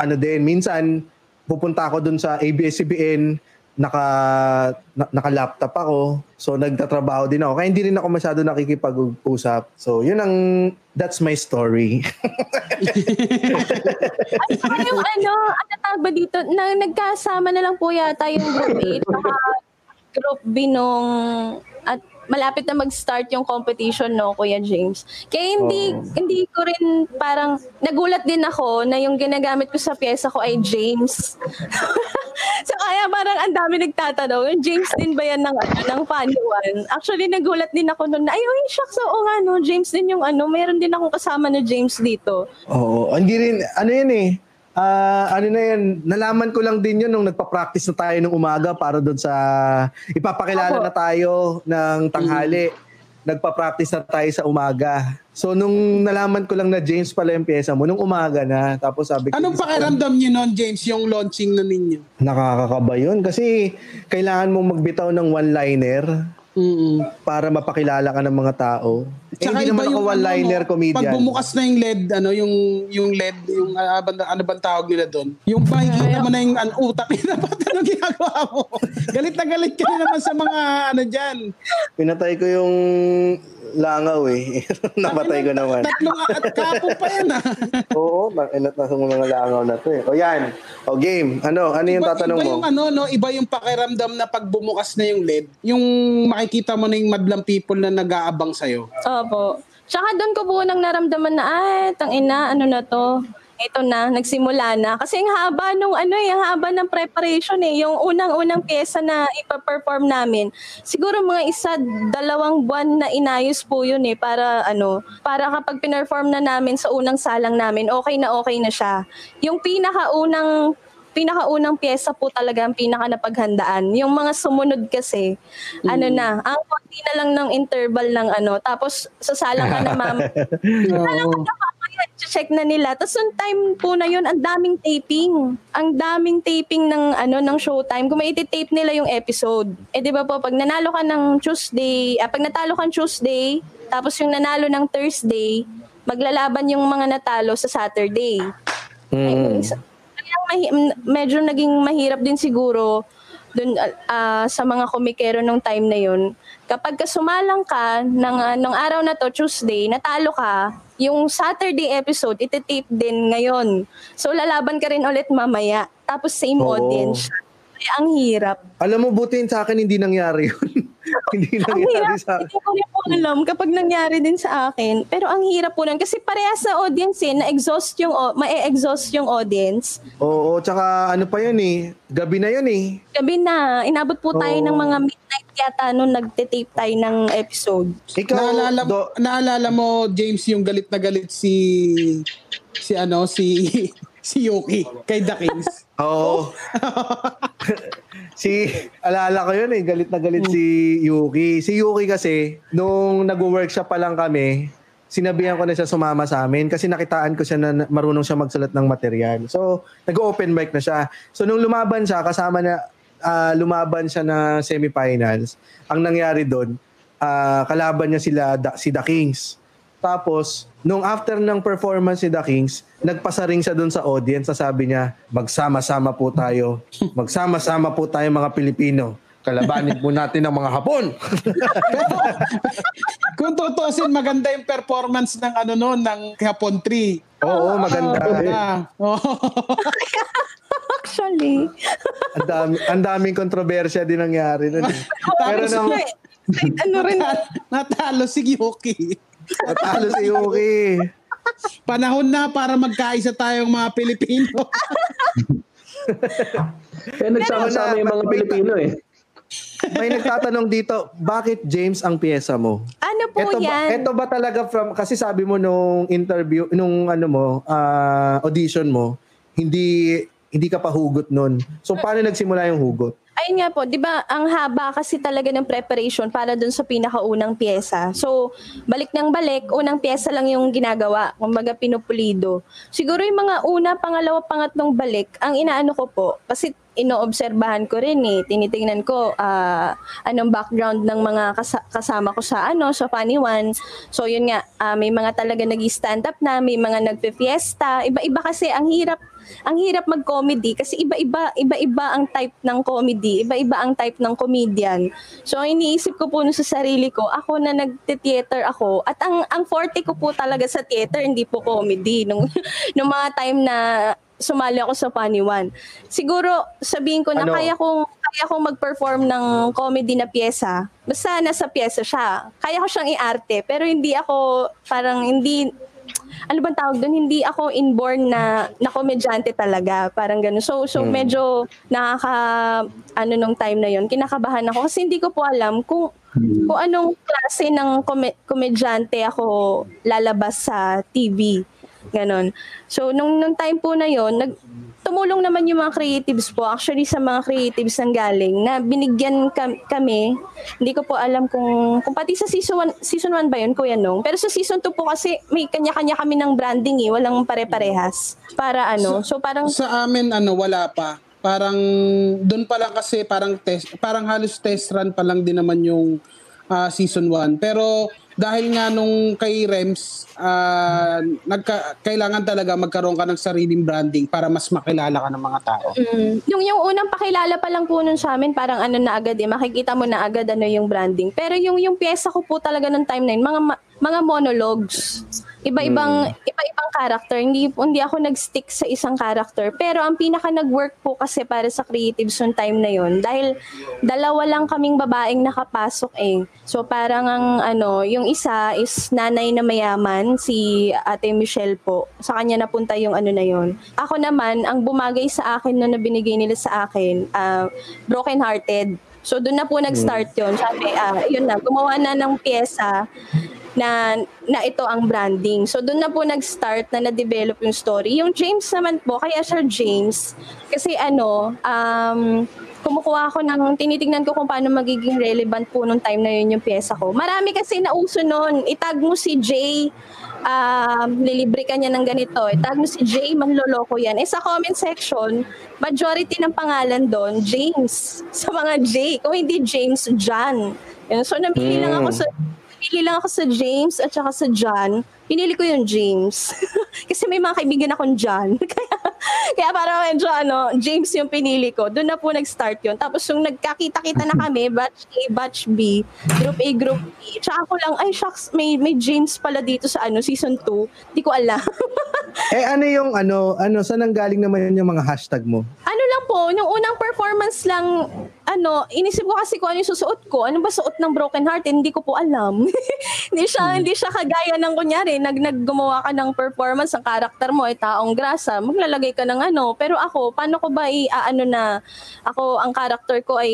ano din, minsan, pupunta ako doon sa ABS-CBN, naka na, naka-laptop ako. So nagtatrabaho din ako. Kaya hindi rin ako masyado nakikipag-usap. So yun ang that's my story. At saka yung ano, ano tawag ba dito, na, nagkasama na lang po yata yung group A saka group B nung at malapit na mag-start yung competition no Kuya James. Kaya hindi hindi ko rin parang nagulat din ako na yung ginagamit ko sa pyesa ko ay James. so kaya parang ang dami nagtatanong, yung James din ba yan ng ano ng one? Actually nagulat din ako noon. Ay, oh, shucks, oo nga no, James din yung ano, meron din akong kasama na James dito. Oo. Hindi rin, ano yan eh. Ah, ano na yan, nalaman ko lang din yun nung nagpa-practice na tayo nung umaga para doon sa ipapakilala Opo. na tayo ng tanghali. Nagpa-practice na tayo sa umaga. So nung nalaman ko lang na James pala yung pyesa mo, nung umaga na, tapos sabi ko, Anong pakiramdam niyo noon, James, yung launching na ninyo? nakakakaba yun. Kasi kailangan mong magbitaw ng one-liner Mm. para mapakilala ka ng mga tao. Eh, hindi naman ako ano, one-liner no, comedian. Pag bumukas na yung LED, ano, yung, yung LED, yung ano, ba- ano bang tawag nila doon? Yung makikita mo na yung ano, utak nila, ba't ano ginagawa mo? galit na galit ka na naman sa mga ano dyan. Pinatay ko yung langaw eh. Napatay ko naman. Tatlong at kapo pa yan ah. Oo, makinat na sa mga langaw na to eh. O yan. O game. Ano? Ano yung Iba, tatanong iba mo? yung ano, no, iba yung pakiramdam na pag bumukas na yung LED, yung makikita mo na yung madlang people na nag-aabang sa'yo. Opo. Tsaka doon ko po nang naramdaman na, ay, tang ina, ano na to? Ito na, nagsimula na. Kasi ang haba nung ano eh, ang haba ng preparation eh. Yung unang-unang pyesa na ipa-perform namin. Siguro mga isa, dalawang buwan na inayos po yun eh. Para ano, para kapag pinerform na namin sa unang salang namin, okay na okay na siya. Yung pinakaunang pinakaunang pyesa po talaga ang pinaka napaghandaan. Yung mga sumunod kasi, ano na, ang konti na lang ng interval ng ano, tapos sasalang ka na ma'am. Sasalang ka na check na nila. Tapos yung time po na yun, ang daming taping. Ang daming taping ng ano ng showtime. Kung may tape nila yung episode. Eh di ba po, pag nanalo ka ng Tuesday, ah, pag natalo ka ng Tuesday, tapos yung nanalo ng Thursday, maglalaban yung mga natalo sa Saturday. Mm. Kaya mahi- m- medyo naging mahirap din siguro dun ah, sa mga komikero nung time na yun. Kapag ka sumalang ka ng, ah, ng araw na to, Tuesday, natalo ka, yung Saturday episode, ititape din ngayon. So lalaban ka rin ulit mamaya. Tapos same Oo. audience. Kaya ang hirap. Alam mo, buti sa akin hindi nangyari yun. hindi Ang nangyari hirap. sa Hindi ko rin po alam kapag nangyari din sa akin. Pero ang hirap po nun. Kasi parehas sa audience eh, na-exhaust yung, au- ma-exhaust yung audience. Oo, tsaka ano pa yun eh. Gabi na yun eh. Gabi na, inabot po tayo Oo. ng mga midnight yata nung nagte-tape tayo ng episode. Ikaw, naalala, Do- naalala mo, James, yung galit na galit si si ano si si Yuki kay The Kings. Oo. si, alala ko yun eh, galit na galit si Yuki. Si Yuki kasi, nung nag-workshop pa lang kami, sinabihan ko na siya sumama sa amin kasi nakitaan ko siya na marunong siya magsulat ng material. So, nag-open mic na siya. So, nung lumaban siya, kasama na, ah, lumaban siya na semifinals, ang nangyari doon, ah, kalaban niya sila, da- si The Kings. Tapos, nung after ng performance ni The Kings, nagpasaring siya doon sa audience, sabi niya, magsama-sama po tayo. Magsama-sama po tayo mga Pilipino. Kalabanin po natin ang mga Hapon. Kung tutusin maganda yung performance ng ano noon ng Hapon 3. Oo, maganda. Oh, Actually. Ang dami, ang daming kontrobersya din nangyari nun. eh. Pero Kahit ano rin. natalo si Yuki. Natalo si Yuki. Panahon na para magkaisa tayong mga Pilipino. Eh, nagsama-sama yung mga Pilipino eh. May nagtatanong dito, bakit James ang pyesa mo? Ano po Ito ba, yan? ito ba talaga from, kasi sabi mo nung interview, nung ano mo, ah, audition mo, hindi hindi ka pa hugot nun. So, paano nagsimula yung hugot? Ayun nga po, 'di ba, ang haba kasi talaga ng preparation para dun sa pinakaunang pyesa. So, balik ng balik, unang pyesa lang yung ginagawa, kumbaga pinupulido. Siguro yung mga una, pangalawa, pangatlong balik, ang inaano ko po, kasi inoobserbahan ko rin eh, tinitingnan ko ah, anong background ng mga kasa- kasama ko sa ano, sa Funny One. So yun nga, ah, may mga talaga nag-stand up na, may mga nagpe-fiesta, iba-iba kasi ang hirap ang hirap mag-comedy kasi iba-iba iba-iba ang type ng comedy, iba-iba ang type ng comedian. So iniisip ko po no sa sarili ko, ako na nagte-theater ako at ang ang forte ko po talaga sa theater hindi po comedy nung nung mga time na sumali ako sa Funny One. Siguro sabihin ko na Ano? kaya kong kaya kong mag-perform ng comedy na pyesa. Basta nasa pyesa siya. Kaya ko siyang iarte pero hindi ako parang hindi ano bang tawag doon? Hindi ako inborn na na komedyante talaga, parang gano'n. So so medyo nakaka ano nung time na 'yon, kinakabahan ako kasi hindi ko po alam kung kung anong klase ng kome- komedyante ako lalabas sa TV. Ganon. So, nung, nung time po na yon nag, tumulong naman yung mga creatives po. Actually, sa mga creatives ang galing na binigyan kam- kami. Hindi ko po alam kung, kung pati sa season 1, season 1 ba yun, Kuya Nong? Pero sa season 2 po kasi may kanya-kanya kami ng branding eh. Walang pare-parehas. Para ano. So, parang Sa amin ano wala pa. Parang doon pa lang kasi parang test parang halos test run pa lang din naman yung ah, season 1. Pero dahil nga nung kay Rems ah, nagka, kailangan talaga magkaroon ka ng sariling branding para mas makilala ka ng mga tao. Mm. Yung yung unang pakilala pa lang po nun sa amin, parang ano na agad eh, makikita mo na agad ano yung branding. Pero yung yung pyesa ko po talaga ng time na yun, mga mga monologues. Iba-ibang iba-ibang character. Hindi hindi ako nag-stick sa isang character. Pero ang pinaka nag-work po kasi para sa creatives yung time na yun dahil dalawa lang kaming babaeng nakapasok eh. So parang ang ano, yung isa is nanay na mayaman, si Ate Michelle po. Sa kanya napunta yung ano na yun. Ako naman, ang bumagay sa akin na binigay nila sa akin, ah, broken hearted. So doon na po nag-start yun. Sabi, ah, yun na, gumawa na ng pyesa na na ito ang branding. So doon na po nag-start na na-develop yung story. Yung James naman po, kaya siya James kasi ano, um kumukuha ako ng tinitingnan ko kung paano magiging relevant po nung time na yun yung pyesa ko. Marami kasi nauso noon. Itag mo si Jay, um, lilibre ka niya ng ganito. Itag mo si Jay, manloloko yan. Eh sa comment section, majority ng pangalan doon, James. Sa mga J. Kung hindi James, John. So napili lang ako sa Pinili lang ako sa James at saka sa John. Pinili ko yung James. Kasi may mga kaibigan akong John. kaya, kaya parang medyo ano, James yung pinili ko. Doon na po nag-start yun. Tapos yung nagkakita-kita na kami, batch A, batch B, group A, group B. Tsaka ako lang, ay shucks, may, may James pala dito sa ano, season 2. Di ko alam. Eh ano yung ano, ano, saan ang galing naman yung mga hashtag mo? ano lang lang po, yung unang performance lang, ano, inisip ko kasi kung ano yung susuot ko. Ano ba suot ng Broken Heart? Hindi ko po alam. hindi siya, Hmm. hindi siya kagaya ng kunyari, nag, naggumawa ka ng performance, ang karakter mo ay taong grasa, maglalagay ka ng ano. Pero ako, paano ko ba i-ano na, ako, ang karakter ko ay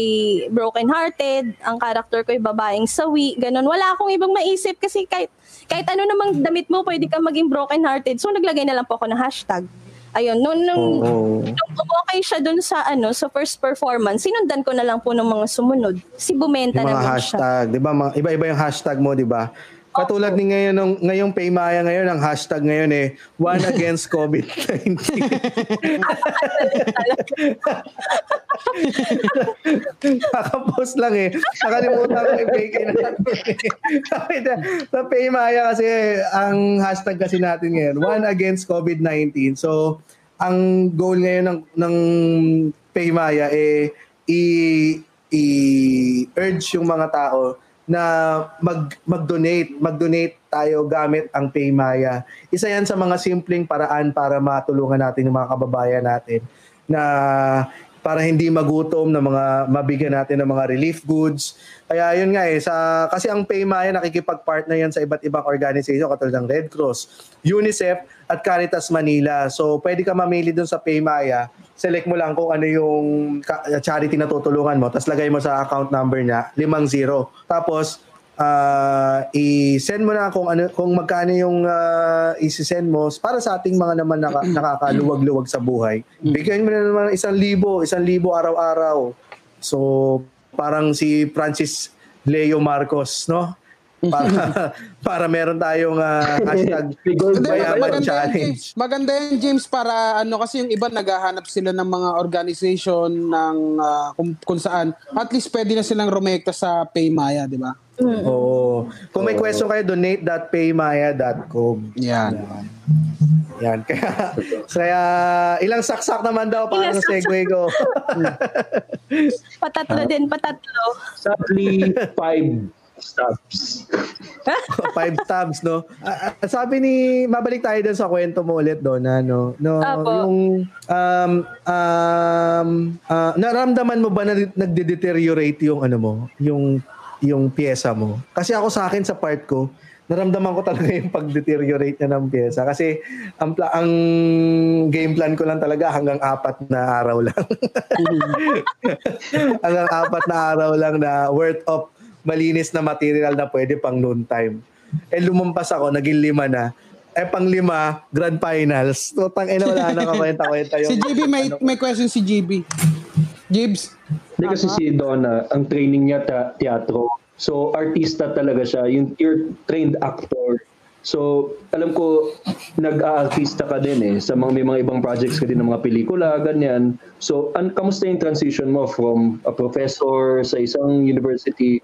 broken hearted, ang karakter ko ay babaeng sawi, ganun. Wala akong ibang maisip kasi kahit, kahit ano namang damit mo, pwede ka maging broken hearted. So, naglagay na lang po ako ng hashtag. Ayun, nung, nung, Oo. nung okay siya dun sa ano sa first performance, sinundan ko na lang po ng mga sumunod. Si Bumenta Yung mga siya. hashtag, 'di ba? Mga- Iba-iba yung hashtag mo, 'di ba? Katulad ni ngayon ng ngayong Paymaya ngayon ang hashtag ngayon eh one against COVID-19. Kakapost lang eh. Nakalimutan ko i-fake na Sa Paymaya kasi ang hashtag kasi natin ngayon, one against COVID-19. So, ang goal ngayon ng, ng Paymaya eh i i-urge yung mga tao na mag mag-donate, mag-donate tayo gamit ang Paymaya. Isa 'yan sa mga simpleng paraan para matulungan natin yung mga kababayan natin na para hindi magutom na mga mabigyan natin ng mga relief goods. Kaya yun nga eh, sa, kasi ang Paymaya nakikipag-partner yan sa iba't ibang organisasyon katulad ng Red Cross, UNICEF at Caritas Manila. So pwede ka mamili dun sa Paymaya. Select mo lang kung ano yung ka- charity na tutulungan mo. Tapos lagay mo sa account number niya, 50. Tapos ah, i-send mo na kung ano kung magkano yung uh, i-send mo para sa ating mga naman naka, nakakaluwag-luwag sa buhay. Bigyan mo na naman isang libo, isang libo araw-araw. So parang si Francis Leo Marcos, no? Para para meron tayong ah, hashtag Mayaman yan, Challenge. James. Maganda yan, James, para ano kasi yung iba naghahanap sila ng mga organization ng ah, kung, kung saan at least pwede na silang rumekta sa Paymaya, di ba? Oo. Kung may question kayo, donate.paymaya.com. Yan. Yan. Kaya, kaya ilang saksak naman daw para sa segue ko. Patatlo din, patatlo. Sadly, five stops. Five tabs, no? Ah, sabi ni, mabalik tayo dun sa kwento mo ulit doon, ano, no, Apo. yung, um, um, ah, naramdaman mo ba na nagde-deteriorate yung, ano mo, yung, yung pyesa mo? Kasi ako sa akin, sa part ko, naramdaman ko talaga yung pag-deteriorate niya ng pyesa. Kasi, ang, pla- ang game plan ko lang talaga hanggang apat na araw lang. hanggang apat na araw lang na worth of malinis na material na pwede pang noon time. Eh lumampas ako, naging lima na. Eh pang lima, grand finals. So tang ina wala na kakwenta-kwenta yung... Si GB may ano may question si GB. Jibs. Hindi kasi si Donna, ang training niya ta- teatro. So, artista talaga siya. Yung, you're trained actor. So, alam ko, nag-aartista ka din eh. Sa mga, may mga ibang projects ka din ng mga pelikula, ganyan. So, an, kamusta yung transition mo from a professor sa isang university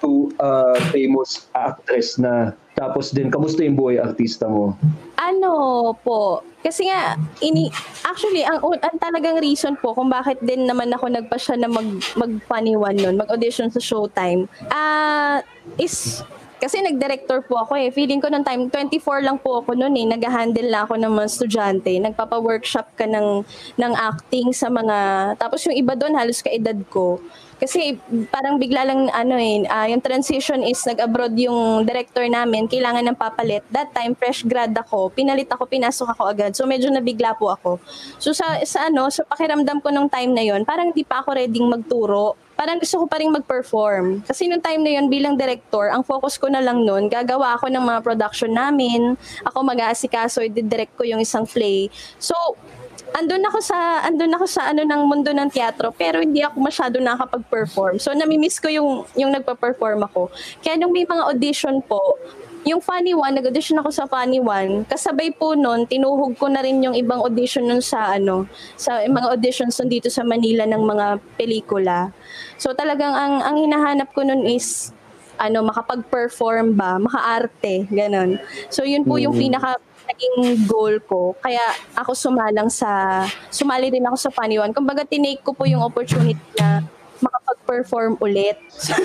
to a famous actress na tapos din, kamusta yung buhay artista mo? Ano po, kasi nga, ini, actually, ang, ang talagang reason po kung bakit din naman ako nagpa siya na mag, magpaniwan nun, mag-audition sa Showtime, ah, is, kasi nag-director po ako eh. Feeling ko nung time, 24 lang po ako noon eh. Nag-handle na ako ng mga estudyante. Nagpapa-workshop ka ng, ng acting sa mga... Tapos yung iba doon, halos kaedad ko. Kasi parang bigla lang ano eh, ah, yung transition is nag-abroad yung director namin, kailangan ng papalit. That time, fresh grad ako, pinalit ako, pinasok ako agad. So medyo nabigla po ako. So sa, sa ano, sa pakiramdam ko nung time na yon parang di pa ako ready magturo. Parang gusto ko pa rin mag-perform. Kasi nung time na yon bilang director, ang focus ko na lang noon, gagawa ako ng mga production namin, ako mag-aasikaso, i-direct ko yung isang play. So, andun ako sa andun ako sa ano ng mundo ng teatro pero hindi ako masyado nakakapag-perform. So nami-miss ko yung yung nagpa-perform ako. Kaya nung may mga audition po, yung Funny One, nag-audition ako sa Funny One. Kasabay po nun, tinuhog ko na rin yung ibang audition nun sa ano, sa mga auditions nun dito sa Manila ng mga pelikula. So talagang ang ang hinahanap ko nun is ano, makapag-perform ba, makaarte, ganun. So yun po yung pinaka naging goal ko. Kaya ako sumalang sa, sumali din ako sa One. Kumbaga, tinake ko po yung opportunity na makapag-perform ulit.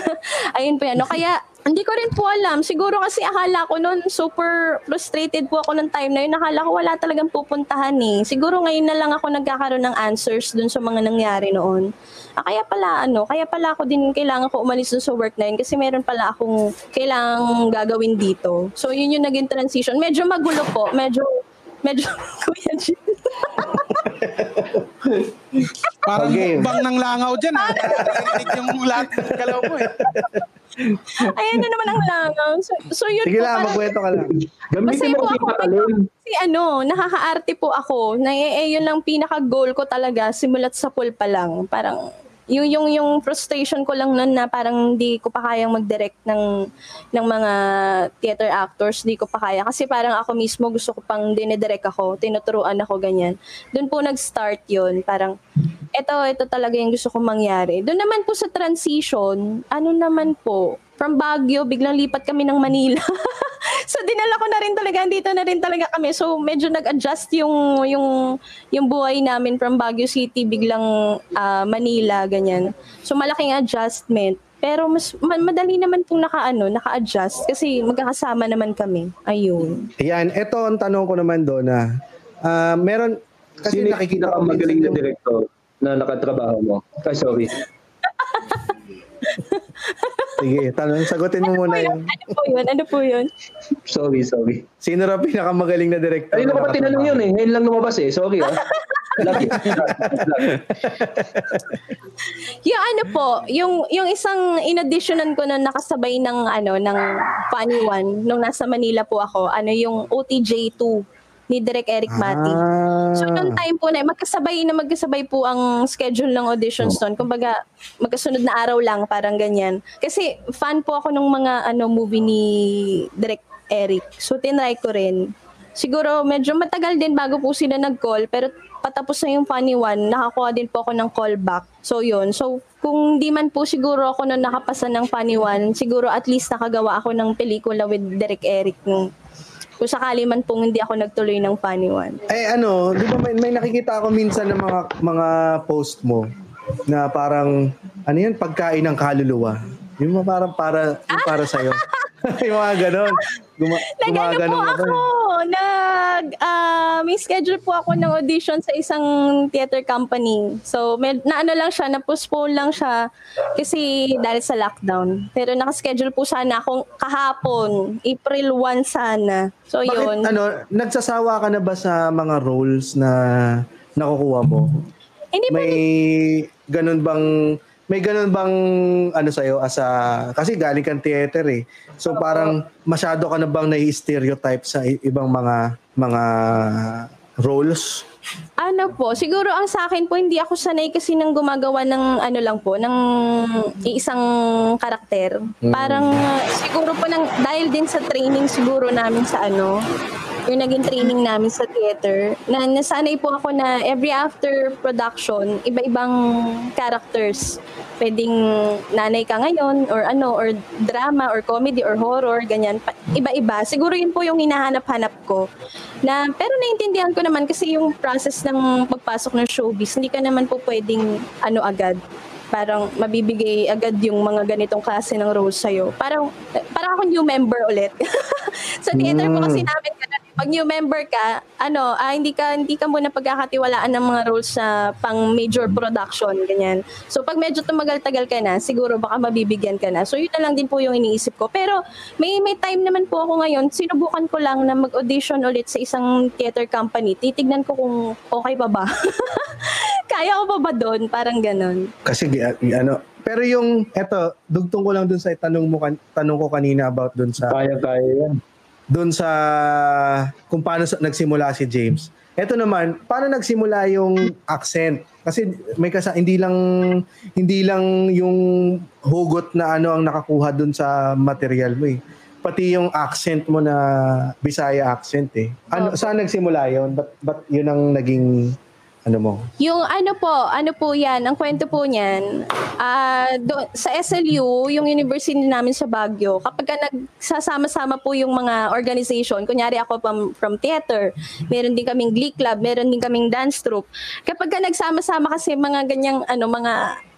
Ayun po yan. No? Kaya, Hindi ko rin po alam. Siguro kasi akala ko noon super frustrated po ako ng time na yun. Akala ko wala talagang pupuntahan eh. Siguro ngayon na lang ako nagkakaroon ng answers dun sa mga nangyari noon. Ah, kaya pala ano, kaya pala ako din kailangan ko umalis dun sa work na yun kasi meron pala akong kailangang gagawin dito. So yun yung naging transition. Medyo magulo po. Medyo medyo Kuya. Parang Okay. mukbang ng langaw dyan. Ha? Narinig yung lahat ng galaw mo eh. Ayan na naman ang langaw. So, so yun Sige po, lang, magkwento ka lang. Gamitin mo ako. patalon. Kasi ano, nakakaarte po ako. Na eh, eh, yun lang pinaka-goal ko talaga simulat sa pool pa lang. Parang yung yung yung frustration ko lang nun na parang hindi ko pa kayang mag-direct ng ng mga theater actors, hindi ko pa kaya kasi parang ako mismo gusto ko pang dinedirect ako, tinuturuan ako ganyan. Doon po nag-start 'yun, parang ito ito talaga yung gusto kong mangyari. Doon naman po sa transition, ano naman po, from Baguio biglang lipat kami ng Manila. so dinala ko na rin talaga dito na rin talaga kami. So medyo nag-adjust yung yung yung buhay namin from Baguio City biglang ah, Manila ganyan. So malaking adjustment. Pero mas ma- madali naman pong naka-ano, naka-adjust kasi magkakasama naman kami. Ayun. Ayan, eto ang tanong ko naman doon na ah, meron kasi Sino nakikita ko minsan na director na nakatrabaho mo? Ay, sorry. Sige, tanong, sagutin mo muna yung Ano po yun? Ano po yun? Sorry, sorry. sino raw pinakamagaling na director? Ay, na ko pa tinanong yun eh. Ngayon lang lumabas eh. Sorry ah. Yung ano po, yung yung isang in-additionan ko na nakasabay ng ano ng Funny One nung nasa Manila po ako, ano yung OTJ2 ni Direk Eric Mati. Ah. So noong time po na magkasabay na magkasabay po ang schedule ng auditions noon. Kumbaga magkasunod na araw lang parang ganyan. Kasi fan po ako ng mga ano movie ni Direk Eric. So tinry ko rin. Siguro medyo matagal din bago po sila nag-call pero patapos na yung funny one, nakakuha din po ako ng callback. So yun. So kung di man po siguro ako na nakapasa ng funny one, siguro at least nakagawa ako ng pelikula with Direk Eric nung kung sakali man pong hindi ako nagtuloy ng funny one. Eh ano, di ba may, may nakikita ako minsan ng mga mga post mo na parang ano yan, pagkain ng kaluluwa. Yung mga parang para yung para sa yung mga ganon. Guma, Nag-ano po ba ako, nag, ah, may schedule po ako ng audition sa isang theater company. So, med, na ano lang siya, na-postpone lang siya kasi dahil sa lockdown. Pero nakaschedule po sana akong kahapon, April 1 sana. So, Bakit yun. ano, nagsasawa ka na ba sa mga roles na nakukuha mo? Hindi po, May ganun bang may ganun bang ano sa'yo as a, kasi galing kang theater eh. So parang masyado ka na bang nai-stereotype sa i- ibang mga mga roles? ano po, siguro ang sa akin po, hindi ako sanay kasi nang gumagawa ng ano lang po, ng isang karakter. Parang uh, siguro po nang, dahil din sa training siguro namin sa ano, yung naging training namin sa theater, na nasanay po ako na every after production, iba-ibang characters. Pwedeng nanay ka ngayon, or ano, or drama, or comedy, or horror, ganyan. Iba-iba. Siguro yun po yung hinahanap-hanap ko. Na, pero naintindihan ko naman kasi yung process ng pagpasok ng showbiz, hindi ka naman po pwedeng ano agad parang mabibigay agad yung mga ganitong klase ng roles sa'yo. Parang, parang ako new member ulit. sa theater po kasi namin ganun. Pag new member ka, ano, ah, hindi ka hindi ka muna pagkakatiwalaan ng mga roles sa pang major production, ganyan. So pag medyo tumagal-tagal ka na, siguro baka mabibigyan ka na. So yun na lang din po yung iniisip ko. Pero may may time naman po ako ngayon, sinubukan ko lang na mag-audition ulit sa isang theater company. Titignan ko kung okay pa ba. Kaya ko pa ba doon? Parang ganon. Kasi gi- ano, pero yung eto, dugtong ko lang dun sa tanong mo kan- tanong ko kanina about dun sa Kaya-kaya yan. Dun sa kung paano sa, nagsimula si James. Ito naman, paano nagsimula yung accent? Kasi may kasa hindi lang hindi lang yung hugot na ano ang nakakuha dun sa material mo eh. Pati yung accent mo na Bisaya accent eh. Ano saan nagsimula yon? Ba't, ba't yun ang naging ano mo? Yung ano po, ano po yan, ang kwento po niyan, ah do, sa SLU, yung university namin sa Baguio, kapag ka nagsasama-sama po yung mga organization, kunyari ako from, from theater, meron din kaming glee club, meron din kaming dance troupe. Kapag ka nagsama-sama kasi mga ganyang, ano, mga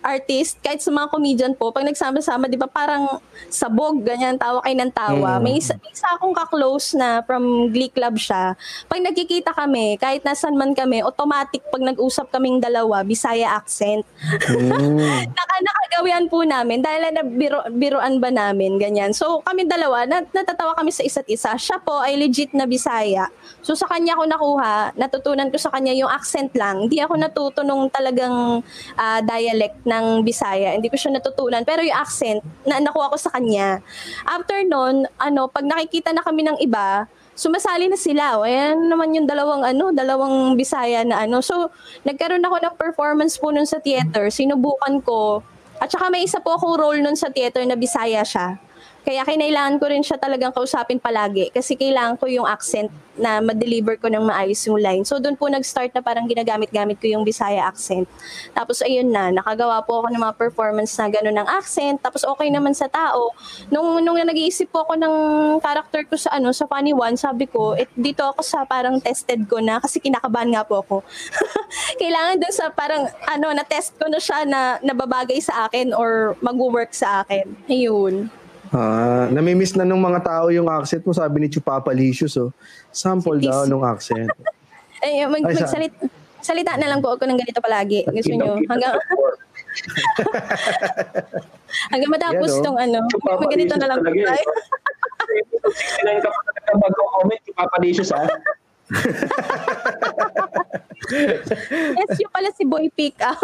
artist, kahit sa mga comedian po, pag nagsama-sama, di ba parang sabog, ganyan, tawa kayo ng tawa. Mm. May, isa, may isa akong kaklose na from Glee Club siya. Pag nagkikita kami, kahit nasan man kami, automatic pag nag-usap kaming dalawa, Bisaya accent. Mm. Naka, nakagawian po namin dahil na biro, biroan ba namin, ganyan. So kami dalawa, nat, natatawa kami sa isa't isa. Siya po ay legit na Bisaya. So sa kanya ko nakuha, natutunan ko sa kanya yung accent lang. Hindi ako natuto nung talagang ah, dialect ng Bisaya. Hindi ko siya natutunan. Pero yung accent, na nakuha ko sa kanya. After nun, ano, pag nakikita na kami ng iba, sumasali na sila. Ayan naman yung dalawang ano, dalawang Bisaya na ano. So, nagkaroon ako ng performance po nun sa theater. Sinubukan ko. At saka may isa po akong role nun sa theater na Bisaya siya. Kaya kinailangan ko rin siya talagang kausapin palagi kasi kailangan ko yung accent na ma-deliver ko ng maayos yung line. So doon po nag-start na parang ginagamit-gamit ko yung Bisaya accent. Tapos ayun na, nakagawa po ako ng mga performance na gano'n ng accent. Tapos okay naman sa tao. Nung, nung nag-iisip po ako ng character ko sa ano sa Funny One, sabi ko, eh, dito ako sa parang tested ko na kasi kinakabahan nga po ako. Kailangan dun sa parang ano, na-test ko na siya na nababagay sa akin or mag-work sa akin. Ayun. Ah, namimiss na nung mga tao yung accent mo, sabi ni Chupapa Licious, oh. Sample Si daw nung accent. Ay, mag, Ay, sa- magsalit, salita na lang po ako ng ganito palagi. Gusto nyo? Hanggang, hanggang matapos Yan, oh. tong ano. Chupapa Mag ganito na lang po Licious talaga, tayo. 69 ka pa talaga mag-comment, yung papadicious ha. yes, yung pala si Boy Pick up.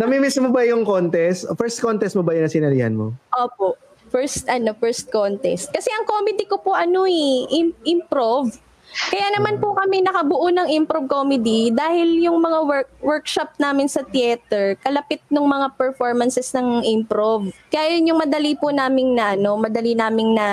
namimiss mo ba yung contest? First contest mo ba yun na sinalihan mo? Opo. First, ano, first contest. Kasi ang comedy ko po, ano eh, im- improv. Kaya naman po kami nakabuo ng improv comedy dahil yung mga work, workshop namin sa theater, kalapit ng mga performances ng improv. Kaya yun yung madali po naming na, ano, madali naming na,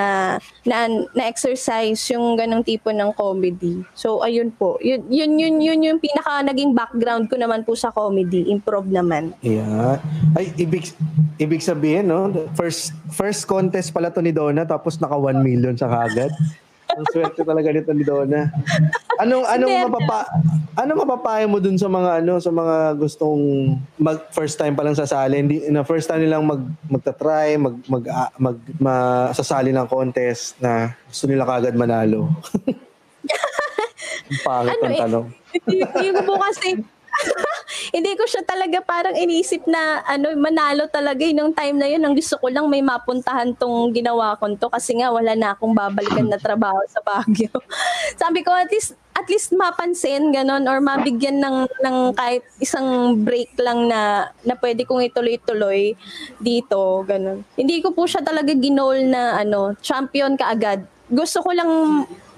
na, na exercise yung ganong tipo ng comedy. So, ayun po. Yun, yun, yun, yun yung pinaka naging background ko naman po sa comedy. Improv naman. Yeah. Ay, ibig ibig sabihin, no? First first contest pala to ni Donna tapos naka 1 million sa kagad. Ang swerte talaga nito ni Donna. Anong anong mapapa anong mapapayo mo dun sa mga ano sa mga gustong mag first time pa lang sasali, hindi na first time nilang mag magta-try, mag mag, ah, mag ma- sasali ng contest na gusto nila kagad manalo. Ang pangit Ano ang eh? tanong. hindi, hindi ko po kasi hindi ko siya talaga parang inisip na ano manalo talaga eh. Nung time na yun ang gusto ko lang may mapuntahan tong ginawa ko to kasi nga wala na akong babalikan na trabaho sa Baguio. Sabi ko at least at least mapansin ganon or mabigyan ng ng kahit isang break lang na na pwede kong ituloy-tuloy dito ganon. Hindi ko po siya talaga ginol na ano champion kaagad. Gusto ko lang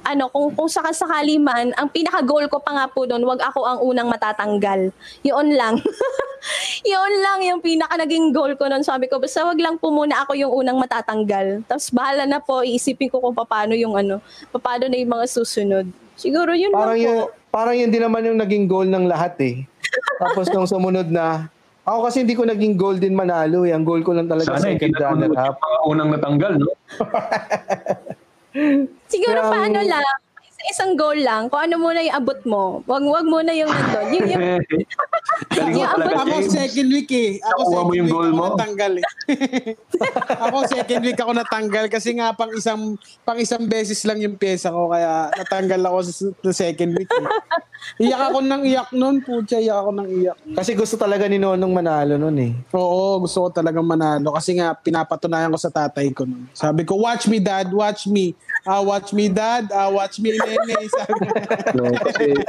ano, kung, kung sakasakali man, ang pinaka-goal ko pa nga po doon, wag ako ang unang matatanggal. Yun lang. Yun lang yung pinaka naging goal ko noon. Sabi ko, basta wag lang po muna ako yung unang matatanggal. Tapos bahala na po, iisipin ko kung paano yung ano, paano na yung mga susunod. Siguro yun Parang lang po. yun, parang yun din naman yung naging goal ng lahat eh. Tapos nung sumunod na, ako kasi hindi ko naging goal din manalo eh. Ang goal ko lang talaga Sana second runner up. unang natanggal, no? Siguro Kaya pa ang- ano lang, isang goal lang, kung ano muna yung abot mo. Wag, wag muna yung nandun. Yung, yung, mo Yung talaga, Ako second week eh. Ako Nakuha mo second yung week goal ako mo? natanggal eh. ako second week ako natanggal kasi nga pang isang pang isang beses lang yung pyesa ko kaya natanggal ako sa, sa second week. Eh. Iyak ako ng iyak noon, putya, iyak ako ng iyak. Kasi gusto talaga ni Nonong manalo nun eh. Oo, gusto ko talagang manalo kasi nga pinapatunayan ko sa tatay ko noon. Sabi ko, watch me dad, watch me. Ah, watch me dad, ah, watch me nene. Sabi kasi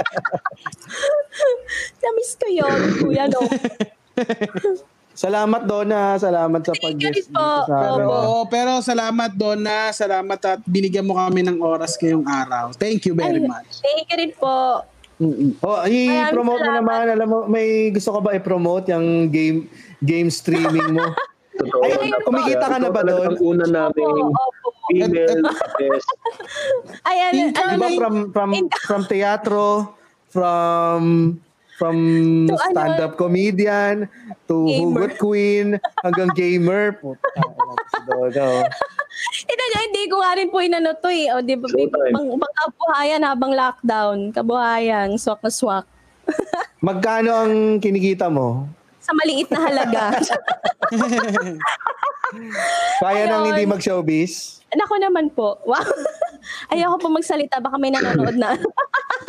na-miss ko yun, kuya, no? Salamat Donna, salamat sa po. dito sa amin. Pero, pero salamat Donna, salamat at binigyan mo kami ng oras ngayong araw. Thank you very Ay, much. Thank you rin po. Mm-mm. Oh, i-promote mo naman. Alam mo, may gusto ka ba i-promote yung game game streaming mo? Totoo. Ay, kumikita ka na ba doon? Ang una namin female best. Ayan, you, ano, Di ba Ay. from from from teatro, from from To ano? stand-up comedian to Gamer. hugot queen hanggang gamer. Oh. Ito nyo, hindi ko nga rin po inano to eh. O, di ba, pang, pang kabuhayan habang lockdown. Kabuhayan, swak na swak. Magkano ang kinikita mo? Sa maliit na halaga. Kaya nang Ayun. hindi mag-showbiz? Nako naman po. Wow. Ayoko po magsalita. Baka may nanonood na.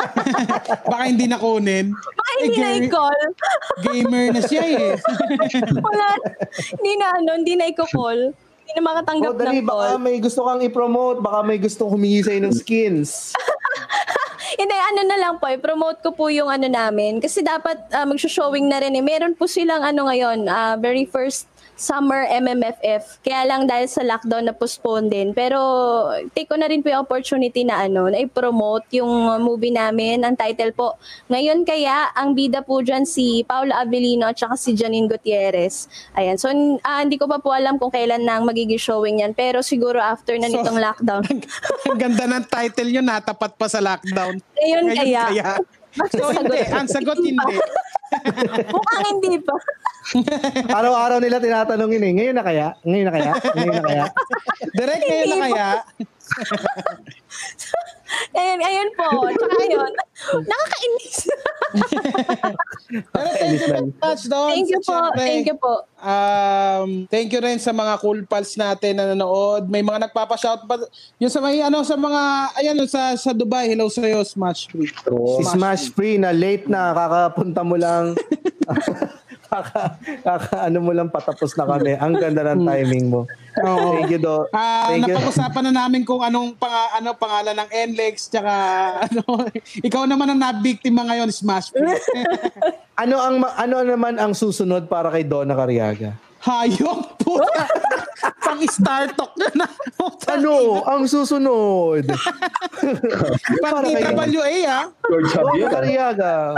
Baka hindi na kunin. Baka hindi Eh, na i-call. Gamer na siya eh. Wala. Hindi na ano, hindi na i-call. Hindi na makatanggap O dali, ng baka call. may gusto kang i-promote, baka may gusto humingi sa'yo ng skins. Hindi, ano na lang po, i-promote ko po yung ano namin. Kasi dapat uh, mag-showing na rin eh. Meron po silang ano ngayon, ah, very first summer MMFF. Kaya lang dahil sa lockdown na postpone din. Pero take ko na rin po yung opportunity na ano, na i-promote yung movie namin. Ang title po, Ngayon Kaya, ang bida po dyan si Paula Avellino at saka si Janine Gutierrez. Ayan. So, ah, hindi ko pa po alam kung kailan na ang magiging showing yan. Pero siguro after na So- nitong lockdown. Ang ganda ng title yun, natapat pa sa lockdown. Ngayon, Ngayon kaya. kaya. So hindi, ang sagot hindi. Mukhang hindi pa. Araw-araw nila tinatanong yun eh. Ngayon na kaya? Ngayon na kaya? Ngayon na kaya? Direct ngayon na kaya. Ayun, ayun po. Tsaka ayun. Nakakainis. Pero thank you very much, Don. Thank you po. Siyempre, Thank you po. Um, thank you rin sa mga cool pals natin na nanood. May mga nagpapa-shout pa. Yung sa may ano sa mga ayan sa sa Dubai. Hello sa iyo, Smash Free. Oo. Si Smash Free na late na, kakapunta mo lang. kaka, kaka, ano mo lang patapos na kami. Ang ganda ng timing mo. Oo. Thank you, Do. Ah, Thank you. napag-usapan na namin kung anong pang, ano pangalan ng NLEX tsaka ano ikaw naman ang nabiktima ngayon, Smash. Ano ang ano naman ang susunod para kay Donna Cariaga? Hayop po. Pang star talk na na. Ano ang susunod? Pang para kay TWA ah. George Javier. Cariaga.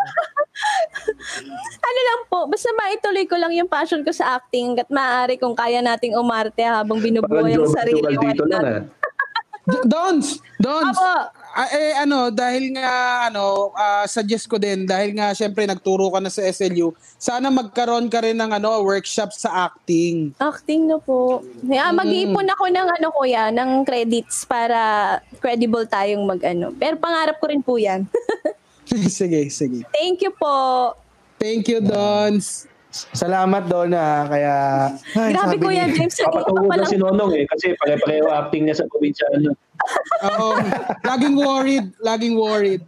Ano lang po, basta maituloy ko lang yung passion ko sa acting at maaari kung kaya nating umarte habang Parang binubuhay ang George sarili. dito Why lang ah. Dons, Dons. Apo. Ah, eh ano, dahil nga ano, ah, suggest ko din dahil nga syempre nagturo ka na sa SLU, sana magkaroon ka rin ng ano, workshop sa acting. Acting na po. Kaya Mm. mag-iipon ako ng ano kuya, ng credits para credible tayong mag-ano. Pero pangarap ko rin po yan. sige, sige. Thank you po. Thank you, Dons. Salamat Donna. Kaya ay, Grabe kuya ni- James, Papatawag pa na si Nonong eh kasi pare-pareho acting niya sa probinsyano. Oo. laging worried, laging worried.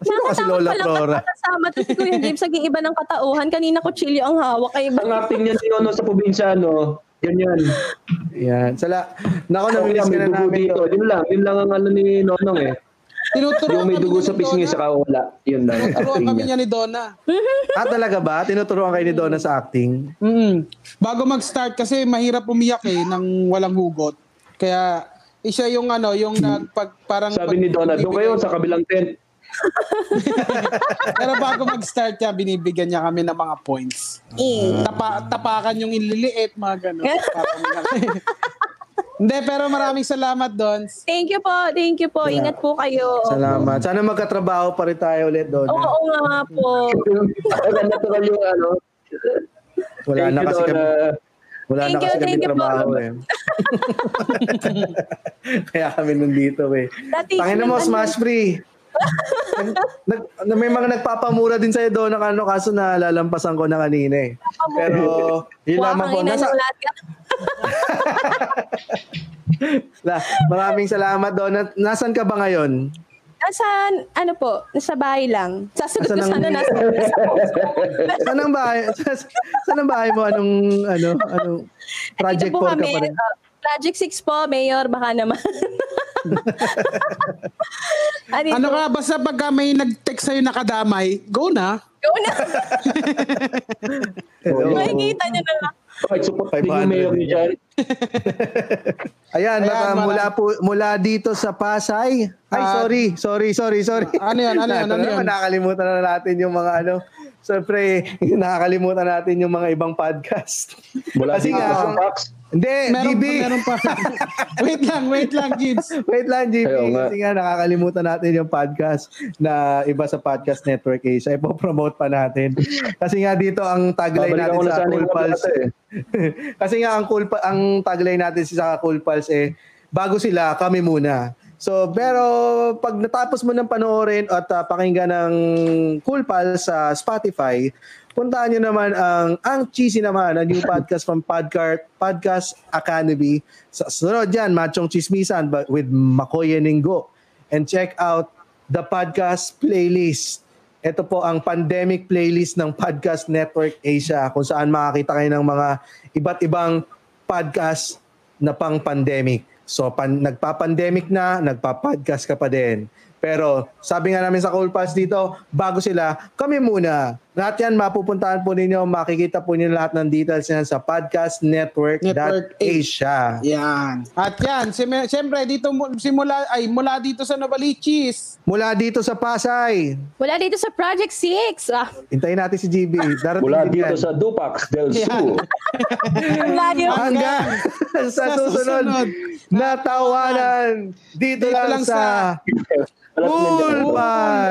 Sino kasi Lola Flora? kasama to si Kuya James, nag-iiba ng katauhan. Kanina kutsilyo ang hawak. Ay, Ang acting niya ni Nonong sa probinsyano, ganyan. Yan. Sala. Nako Ako namimiss ka na namin. dito. Yun lang. Yun lang ang ano ni Nonong eh. Tinuturuan Yung may dugo sa pisngi saka wala. Yun lang. ang Tinuturuan acting kami niya. ni Donna. Ah, talaga ba? Tinuturuan kayo ni Donna sa acting? mm Bago mag-start kasi mahirap umiyak eh ng walang hugot. Kaya isa yung ano, yung nagpag parang Sabi ni Donna, doon kayo sa kabilang tent. Pero bago mag-start niya, binibigyan niya kami ng mga points. eh. Tapa, tapakan yung ililiit, mga gano'n. Parang- Hindi, pero maraming salamat, Dons. Thank you po. Thank you po. Ingat po kayo. Salamat. Sana magkatrabaho pa rin tayo ulit, Donna. Oo nga po. Natural yung ano. Wala Thank na you, kasi kami, Donna. Wala Thank na you, kasi kami you po. trabaho eh. Kaya kami nandito eh. Tangin mo, ano- Smash Free. nag, na- may mga nagpapamura din sa'yo doon ng ano, kaso na lalampasan ko na kanina eh. Pero, yun lamang po. Nasa, la, maraming salamat doon. Na, nasan ka ba ngayon? Nasa, ano po, nasa bahay lang. Sasagot ko Nasa sana nang- nasa, nasa Saan ang bahay? Saan ang bahay mo? Anong, ano, anong project po 4 ka pa rin? uh, Project 6 po, Mayor, baka naman. ano, Ano ka, basta pagka may nag-text sa'yo nakadamay, go na. Go na. Hello. Makikita nyo na lang. Kahit support din 500 yung mayor ni Jan. Ayan, Ayan, baka mula po mula dito sa Pasay. Ay, Ah, sorry, sorry, sorry, sorry. Ano yan, ano yan, ano na, yan? Nakakalimutan na natin yung mga ano. Siyempre, nakakalimutan natin yung mga ibang podcast. Mula Kasi dito nga, sa ang- Pax. Hindi, Meron GB. pa, meron pa. wait lang, wait lang, Gibbs. Wait lang, GB. Ayaw nga. Kasi nga, nakakalimutan natin yung podcast na iba sa Podcast Network Asia. Ipo-promote pa natin. Kasi nga dito ang tagline Babalik natin na sa sana Cool Pulse. wala eh. Kasi nga ang cool ang tagline natin sa Cool Pulse eh bago sila kami muna. So, pero pag natapos mo ng panoorin at uh, pakinggan ng Cool Pal sa Spotify, puntaan nyo naman ang Ang Cheesy naman, a new podcast from Podcast, Podcast Academy. Sa sunod dyan, Machong Chismisan with Makoy Ninggo. And check out the podcast playlist. Ito po ang pandemic playlist ng Podcast Network Asia kung saan makakita kayo ng mga iba't ibang podcast na pang pandemic. So, pan, nagpa-pandemic na, nagpa-podcast ka pa din. Pero sabi nga namin sa Cool Pass dito, bago sila, kami muna. Lahat yan mapupuntahan po ninyo, makikita po ninyo lahat ng details yan sa Podcast Network, Network Asia. Yan. At yan, siyempre dito simula ay mula dito sa Novaliches. Mula dito sa Pasay. Mula dito sa Project 6. Ah. Hintayin natin si GB. Darating mula dito yan. sa Dupax del Sur. Hanggang sa, sa susunod, na tawanan dito, dito lang, lang sa, sa Pulpal!